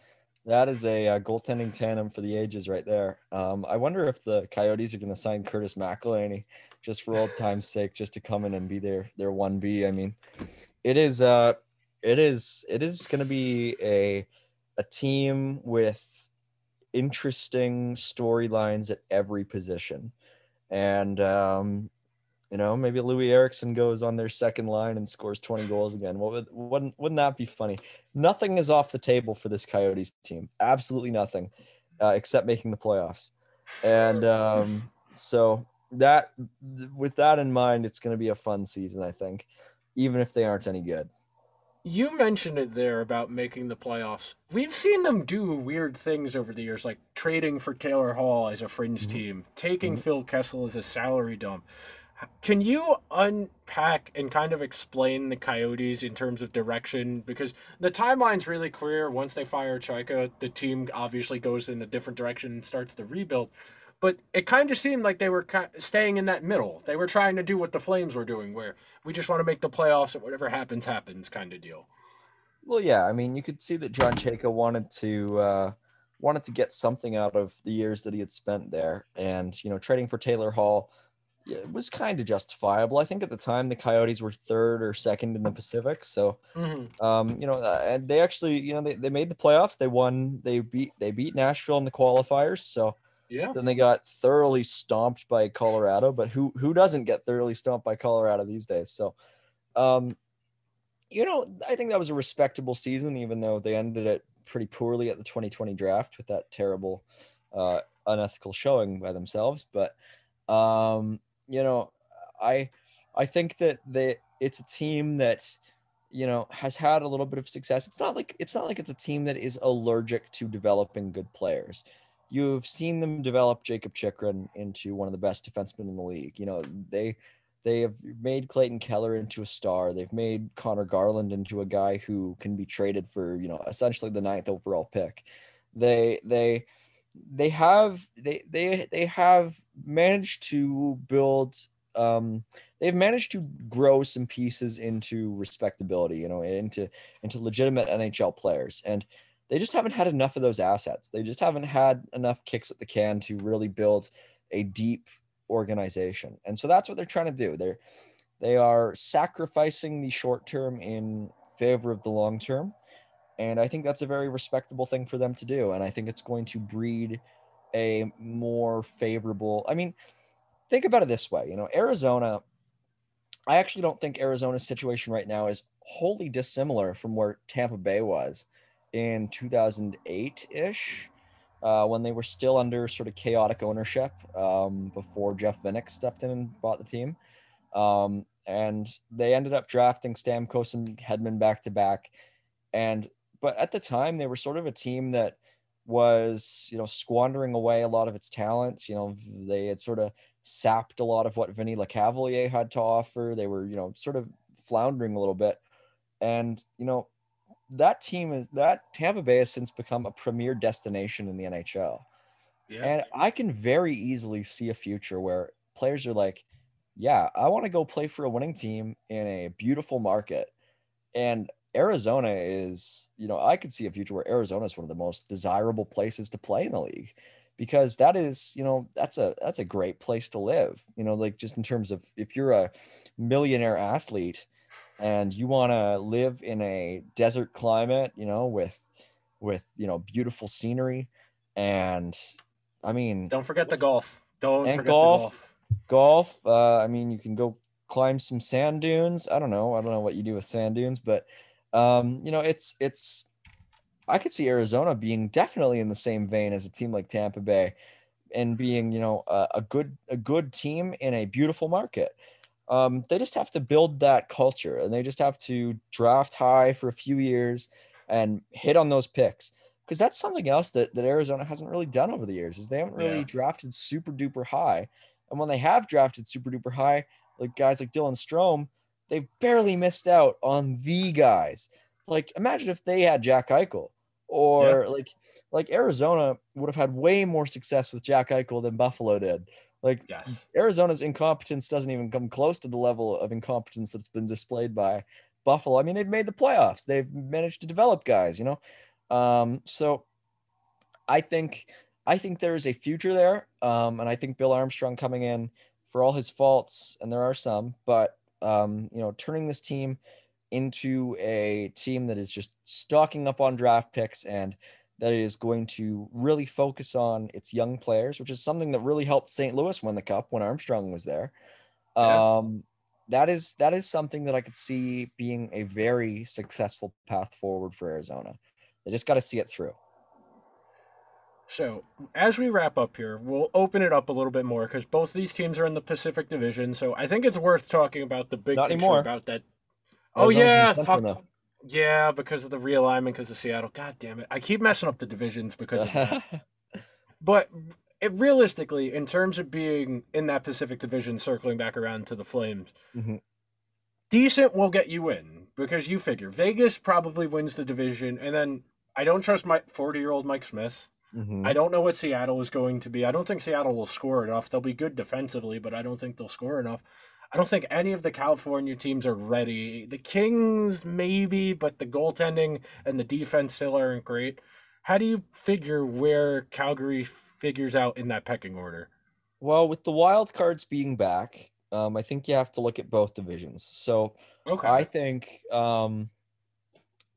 that is a uh, goaltending tandem for the ages right there. Um, I wonder if the Coyotes are going to sign Curtis McElhinney just for old time's sake, just to come in and be their their one B. I mean, it is uh, it is it is going to be a a team with interesting storylines at every position, and um, you know, maybe Loui Eriksson goes on their second line and scores 20 goals again. What would wouldn't wouldn't that be funny? Nothing is off the table for this Coyotes team. Absolutely nothing, uh, except making the playoffs. And um, so that, with that in mind, it's going to be a fun season. I think, even if they aren't any good. You mentioned it there about making the playoffs. We've seen them do weird things over the years, like trading for Taylor Hall as a fringe team, taking Phil Kessel as a salary dump. Can you unpack and kind of explain the Coyotes in terms of direction? Because the timeline's really clear. Once they fire Chayka, the team obviously goes in a different direction and starts the rebuild. But it kind of seemed like they were staying in that middle. They were trying to do what the Flames were doing, where we just want to make the playoffs and whatever happens, happens kind of deal. Well, yeah, I mean, you could see that John Chayka wanted to uh, wanted to get something out of the years that he had spent there, and you know, trading for Taylor Hall yeah, it was kind of justifiable. I think at the time the Coyotes were third or second in the Pacific, so Mm-hmm. um, you know, uh, and they actually, you know, they, they made the playoffs. They won. They beat they beat Nashville in the qualifiers. So Yeah. then they got thoroughly stomped by Colorado. But who who doesn't get thoroughly stomped by Colorado these days? So, um, you know, I think that was a respectable season, even though they ended it pretty poorly at the 2020 draft with that terrible, uh, unethical showing by themselves. But, um, you know, I I think that they it's a team that you know has had a little bit of success. It's not like it's not like it's a team that is allergic to developing good players. You've seen them develop Jakob Chychrun into one of the best defensemen in the league. You know, they they have made Clayton Keller into a star. They've made Conor Garland into a guy who can be traded for, you know, essentially the ninth overall pick. They they they have they they they have managed to build um, they've managed to grow some pieces into respectability, you know, into into legitimate NHL players, and they just haven't had enough of those assets. They just haven't had enough kicks at the can to really build a deep organization, and so that's what they're trying to do. They're they are sacrificing the short term in favor of the long term, and I think that's a very respectable thing for them to do, and I think it's going to breed a more favorable. I mean, think about it this way, you know, Arizona I actually don't think Arizona's situation right now is wholly dissimilar from where Tampa Bay was in 2008 ish, uh, when they were still under sort of chaotic ownership um, before Jeff Vinik stepped in and bought the team. Um, and they ended up drafting Stamkos and Hedman back to back. And but at the time, they were sort of a team that was, you know, squandering away a lot of its talents. You know, they had sort of sapped a lot of what Vinny Lecavalier had to offer. They were, you know, sort of floundering a little bit. And, you know, that team is that Tampa Bay has since become a premier destination in the NHL. Yeah. And I can very easily see a future where players are like, yeah, I want to go play for a winning team in a beautiful market. And Arizona is, you know, I could see a future where Arizona is one of the most desirable places to play in the league because that is you know that's a that's a great place to live you know like just in terms of if you're a millionaire athlete and you want to live in a desert climate you know with with you know beautiful scenery and i mean don't forget the golf don't forget golf, the golf golf uh i mean you can go climb some sand dunes. I don't know. I don't know what you do with sand dunes but um you know it's it's I could see Arizona being definitely in the same vein as a team like Tampa Bay and being, you know, a, a good a good team in a beautiful market. Um, they just have to build that culture and they just have to draft high for a few years and hit on those picks because that's something else that, that Arizona hasn't really done over the years is they haven't really yeah. drafted super duper high. And when they have drafted super duper high, like guys like Dylan Strome, they've barely missed out on the guys. Like imagine if they had Jack Eichel or yeah. like like Arizona would have had way more success with Jack Eichel than Buffalo did. Like yes. Arizona's incompetence doesn't even come close to the level of incompetence that's been displayed by Buffalo. I mean, they've made the playoffs. They've managed to develop guys, you know. Um, so I think I think there is a future there. Um, and I think Bill Armstrong coming in for all his faults, and there are some, but um, you know, turning this team into a team that is just stocking up on draft picks and that is going to really focus on its young players, which is something that really helped St. Louis win the cup when Armstrong was there. Yeah. Um, that is that is something that I could see being a very successful path forward for Arizona. They just got to see it through. So, as we wrap up here, we'll open it up a little bit more because both these teams are in the Pacific Division. So, I think it's worth talking about the big Not picture anymore. about that Oh yeah, fuck. Yeah, because of the realignment, because of Seattle. God damn it! I keep messing up the divisions because of that. but it, realistically, in terms of being in that Pacific Division, circling back around to the Flames, mm-hmm. decent will get you in because you figure Vegas probably wins the division, and then I don't trust my forty-year-old Mike Smith. Mm-hmm. I don't know what Seattle is going to be. I don't think Seattle will score enough. They'll be good defensively, but I don't think they'll score enough. I don't think any of the California teams are ready. The Kings, maybe, but the goaltending and the defense still aren't great. How do you figure where Calgary figures out in that pecking order? Well, with the wild cards being back, um, I think you have to look at both divisions. So okay. I think um,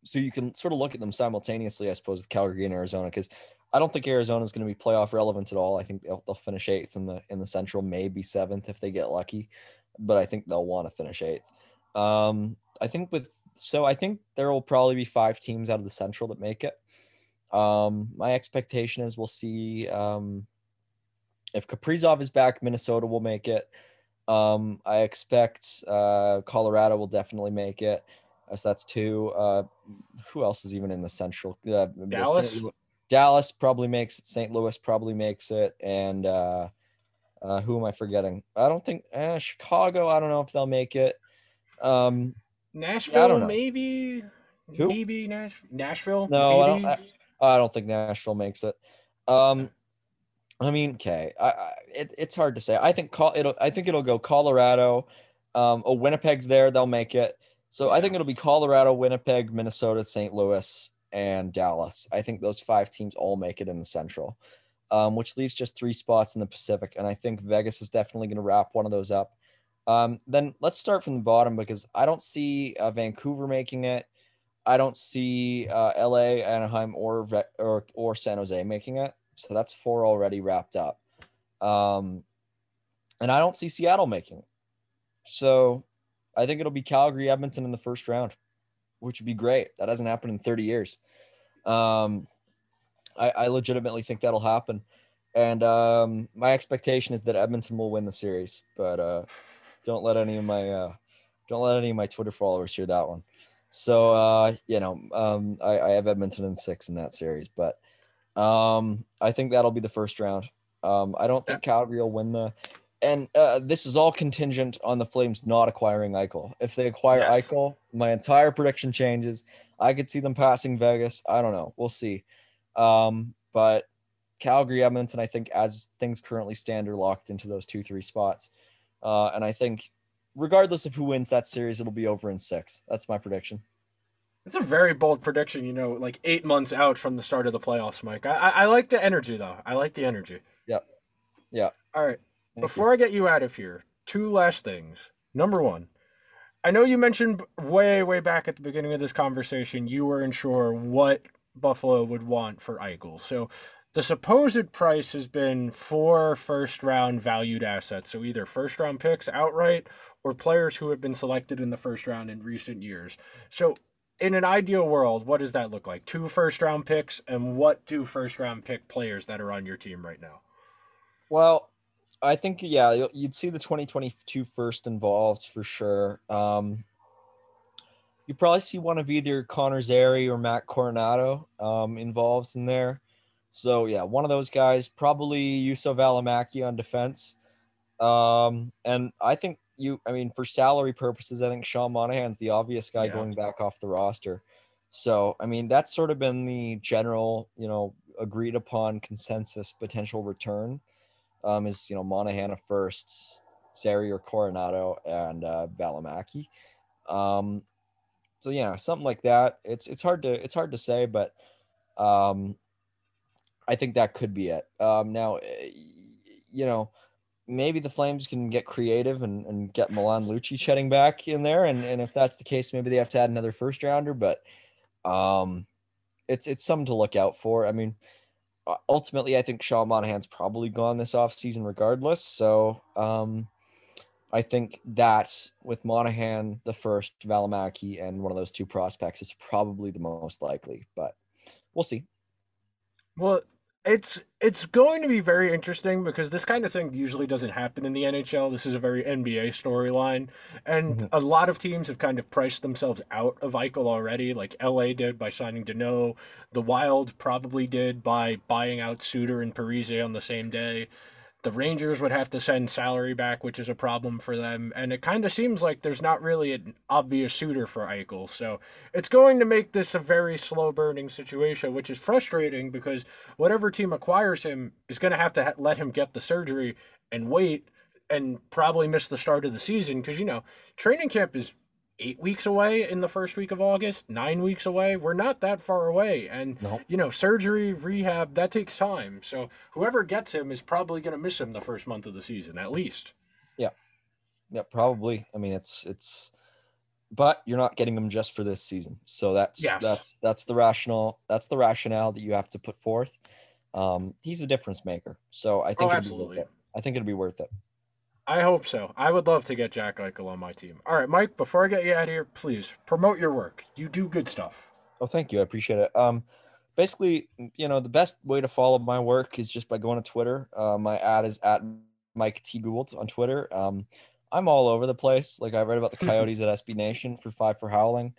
so you can sort of look at them simultaneously, I suppose, with Calgary and Arizona, because I don't think Arizona is going to be playoff relevant at all. I think they'll, they'll finish eighth in the in the Central, maybe seventh if they get lucky but I think they'll want to finish eighth. Um, I think with so I think there will probably be five teams out of the Central that make it. Um, my expectation is we'll see um, if Kaprizov is back, Minnesota will make it. Um, I expect uh, Colorado will definitely make it. So that's two. Uh, who else is even in the Central? Uh, Dallas. Dallas probably makes it. St. Louis probably makes it, and uh, uh, who am I forgetting? I don't think eh, Chicago. I don't know if they'll make it. Um, Nashville, I maybe. Who? Maybe Nash- Nashville. No, maybe? I don't. I, I, don't think Nashville makes it. Um, I mean, okay, I, I, it, it's hard to say. I think call it'll. I think it'll go Colorado. Um, oh, Winnipeg's there; they'll make it. So I think it'll be Colorado, Winnipeg, Minnesota, St. Louis, and Dallas. I think those five teams all make it in the Central, um, which leaves just three spots in the Pacific. And I think Vegas is definitely going to wrap one of those up. Um, then let's start from the bottom because I don't see uh, Vancouver making it. I don't see uh, LA, Anaheim, or, or or San Jose making it. So that's four already wrapped up. Um, and I don't see Seattle making it. So I think it'll be Calgary, Edmonton in the first round, which would be great. That hasn't happened in 30 years. Um, I, I legitimately think that'll happen. And um, my expectation is that Edmonton will win the series, but uh, don't let any of my uh, don't let any of my Twitter followers hear that one. So uh, you know, um, I, I have Edmonton in six in that series, but um, I think that'll be the first round. Um, I don't think Calgary will win the. And uh, this is all contingent on the Flames not acquiring Eichel. If they acquire yes. Eichel, my entire prediction changes. I could see them passing Vegas. I don't know. We'll see. Um, but Calgary, Edmonton, I think as things currently stand, are locked into those two, three spots. Uh, and I think, regardless of who wins that series, it'll be over in six. That's my prediction. It's a very bold prediction, you know, like eight months out from the start of the playoffs, Mike. I, I, I like the energy, though. I like the energy. Yep. Yeah. All right. Thank Before you. I get you out of here, two last things. Number one, I know you mentioned way, way back at the beginning of this conversation, you weren't sure what Buffalo would want for Eichel. So the supposed price has been four first round valued assets. So either first round picks outright or players who have been selected in the first round in recent years. So in an ideal world, what does that look like? Two first round picks, and what do first round pick players that are on your team right now? Well, I think yeah, you'd see the 2022 first involved for sure. Um, you probably see one of either Connor Zary or Matt Coronato um, involved in there. So yeah, one of those guys, probably Juuso Valimaki on defense. Um, and I think you, I mean, for salary purposes, I think Sean Monahan's the obvious guy yeah. going back off the roster. So, I mean, that's sort of been the general, you know, agreed upon consensus potential return. Um, is you know Monahan at first, Zary or Coronato, and uh, Valimaki. Um, so yeah, something like that. It's it's hard to it's hard to say, but um, I think that could be it. Um, now, eh, you know, maybe the Flames can get creative and, and get Milan Lucic heading back in there. And, and if that's the case, maybe they have to add another first rounder, but um, it's, it's something to look out for. I mean, ultimately, I think Sean Monahan's probably gone this off season regardless. So um, I think that with Monahan, the first, Valimaki, and one of those two prospects is probably the most likely, but we'll see. Well, it's it's going to be very interesting because this kind of thing usually doesn't happen in the NHL. This is a very NBA storyline, and mm-hmm. a lot of teams have kind of priced themselves out of Eichel already. Like LA did by signing Danault, the Wild probably did by buying out Suter and Parise on the same day. The Rangers would have to send salary back, which is a problem for them. And it kind of seems like there's not really an obvious suitor for Eichel. So it's going to make this a very slow burning situation, which is frustrating because whatever team acquires him is going to have to ha- let him get the surgery and wait and probably miss the start of the season because, you know, training camp is eight weeks away in the first week of August, nine weeks away. We're not that far away. And, nope. you know, surgery, rehab, that takes time. So whoever gets him is probably going to miss him the first month of the season, at least. Yeah. Yeah, probably. I mean, it's, it's, but you're not getting him just for this season. So that's, yes. that's, that's the rational, that's the rationale that you have to put forth. Um, he's a difference maker. So I think, oh, absolutely. I think it'll be worth it. I hope so. I would love to get Jack Eichel on my team. All right, Mike, before I get you out of here, please promote your work. You do good stuff. Oh, thank you. I appreciate it. Um, basically, you know, the best way to follow my work is just by going to Twitter. Uh, my ad is at Mike T. Gould on Twitter. Um, I'm all over the place. Like I read about the Coyotes at SB Nation for Five for Howling.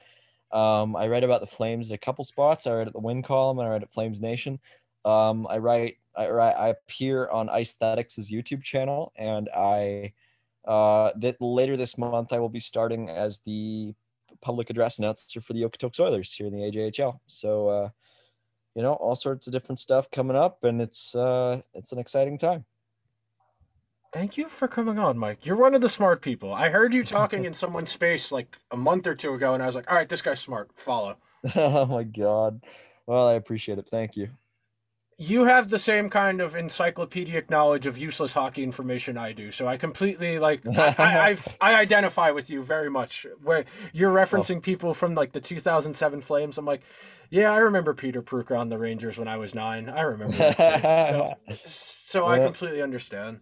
Um, I read about the Flames at a couple spots. I read at the Win column and I read at Flames Nation. Um, I write I, I appear on Icethetics' YouTube channel, and I uh, that later this month I will be starting as the public address announcer for the Okotoks Oilers here in the AJHL. So uh, you know, all sorts of different stuff coming up, and it's uh, it's an exciting time. Thank you for coming on, Mike. You're one of the smart people. I heard you talking in someone's space like a month or two ago, and I was like, all right, this guy's smart. Follow. oh my god. Well, I appreciate it. Thank you. You have the same kind of encyclopedic knowledge of useless hockey information I do, so I completely like I I, I've, I identify with you very much. Where you're referencing people from like the 2007 Flames, I'm like, yeah, I remember Peter Prucha on the Rangers when I was nine. I remember. That so, so I completely understand.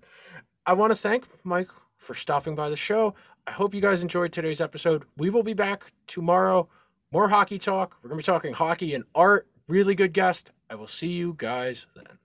I want to thank Mike for stopping by the show. I hope you guys enjoyed today's episode. We will be back tomorrow. More hockey talk. We're going to be talking hockey and art. Really good guest. I will see you guys then.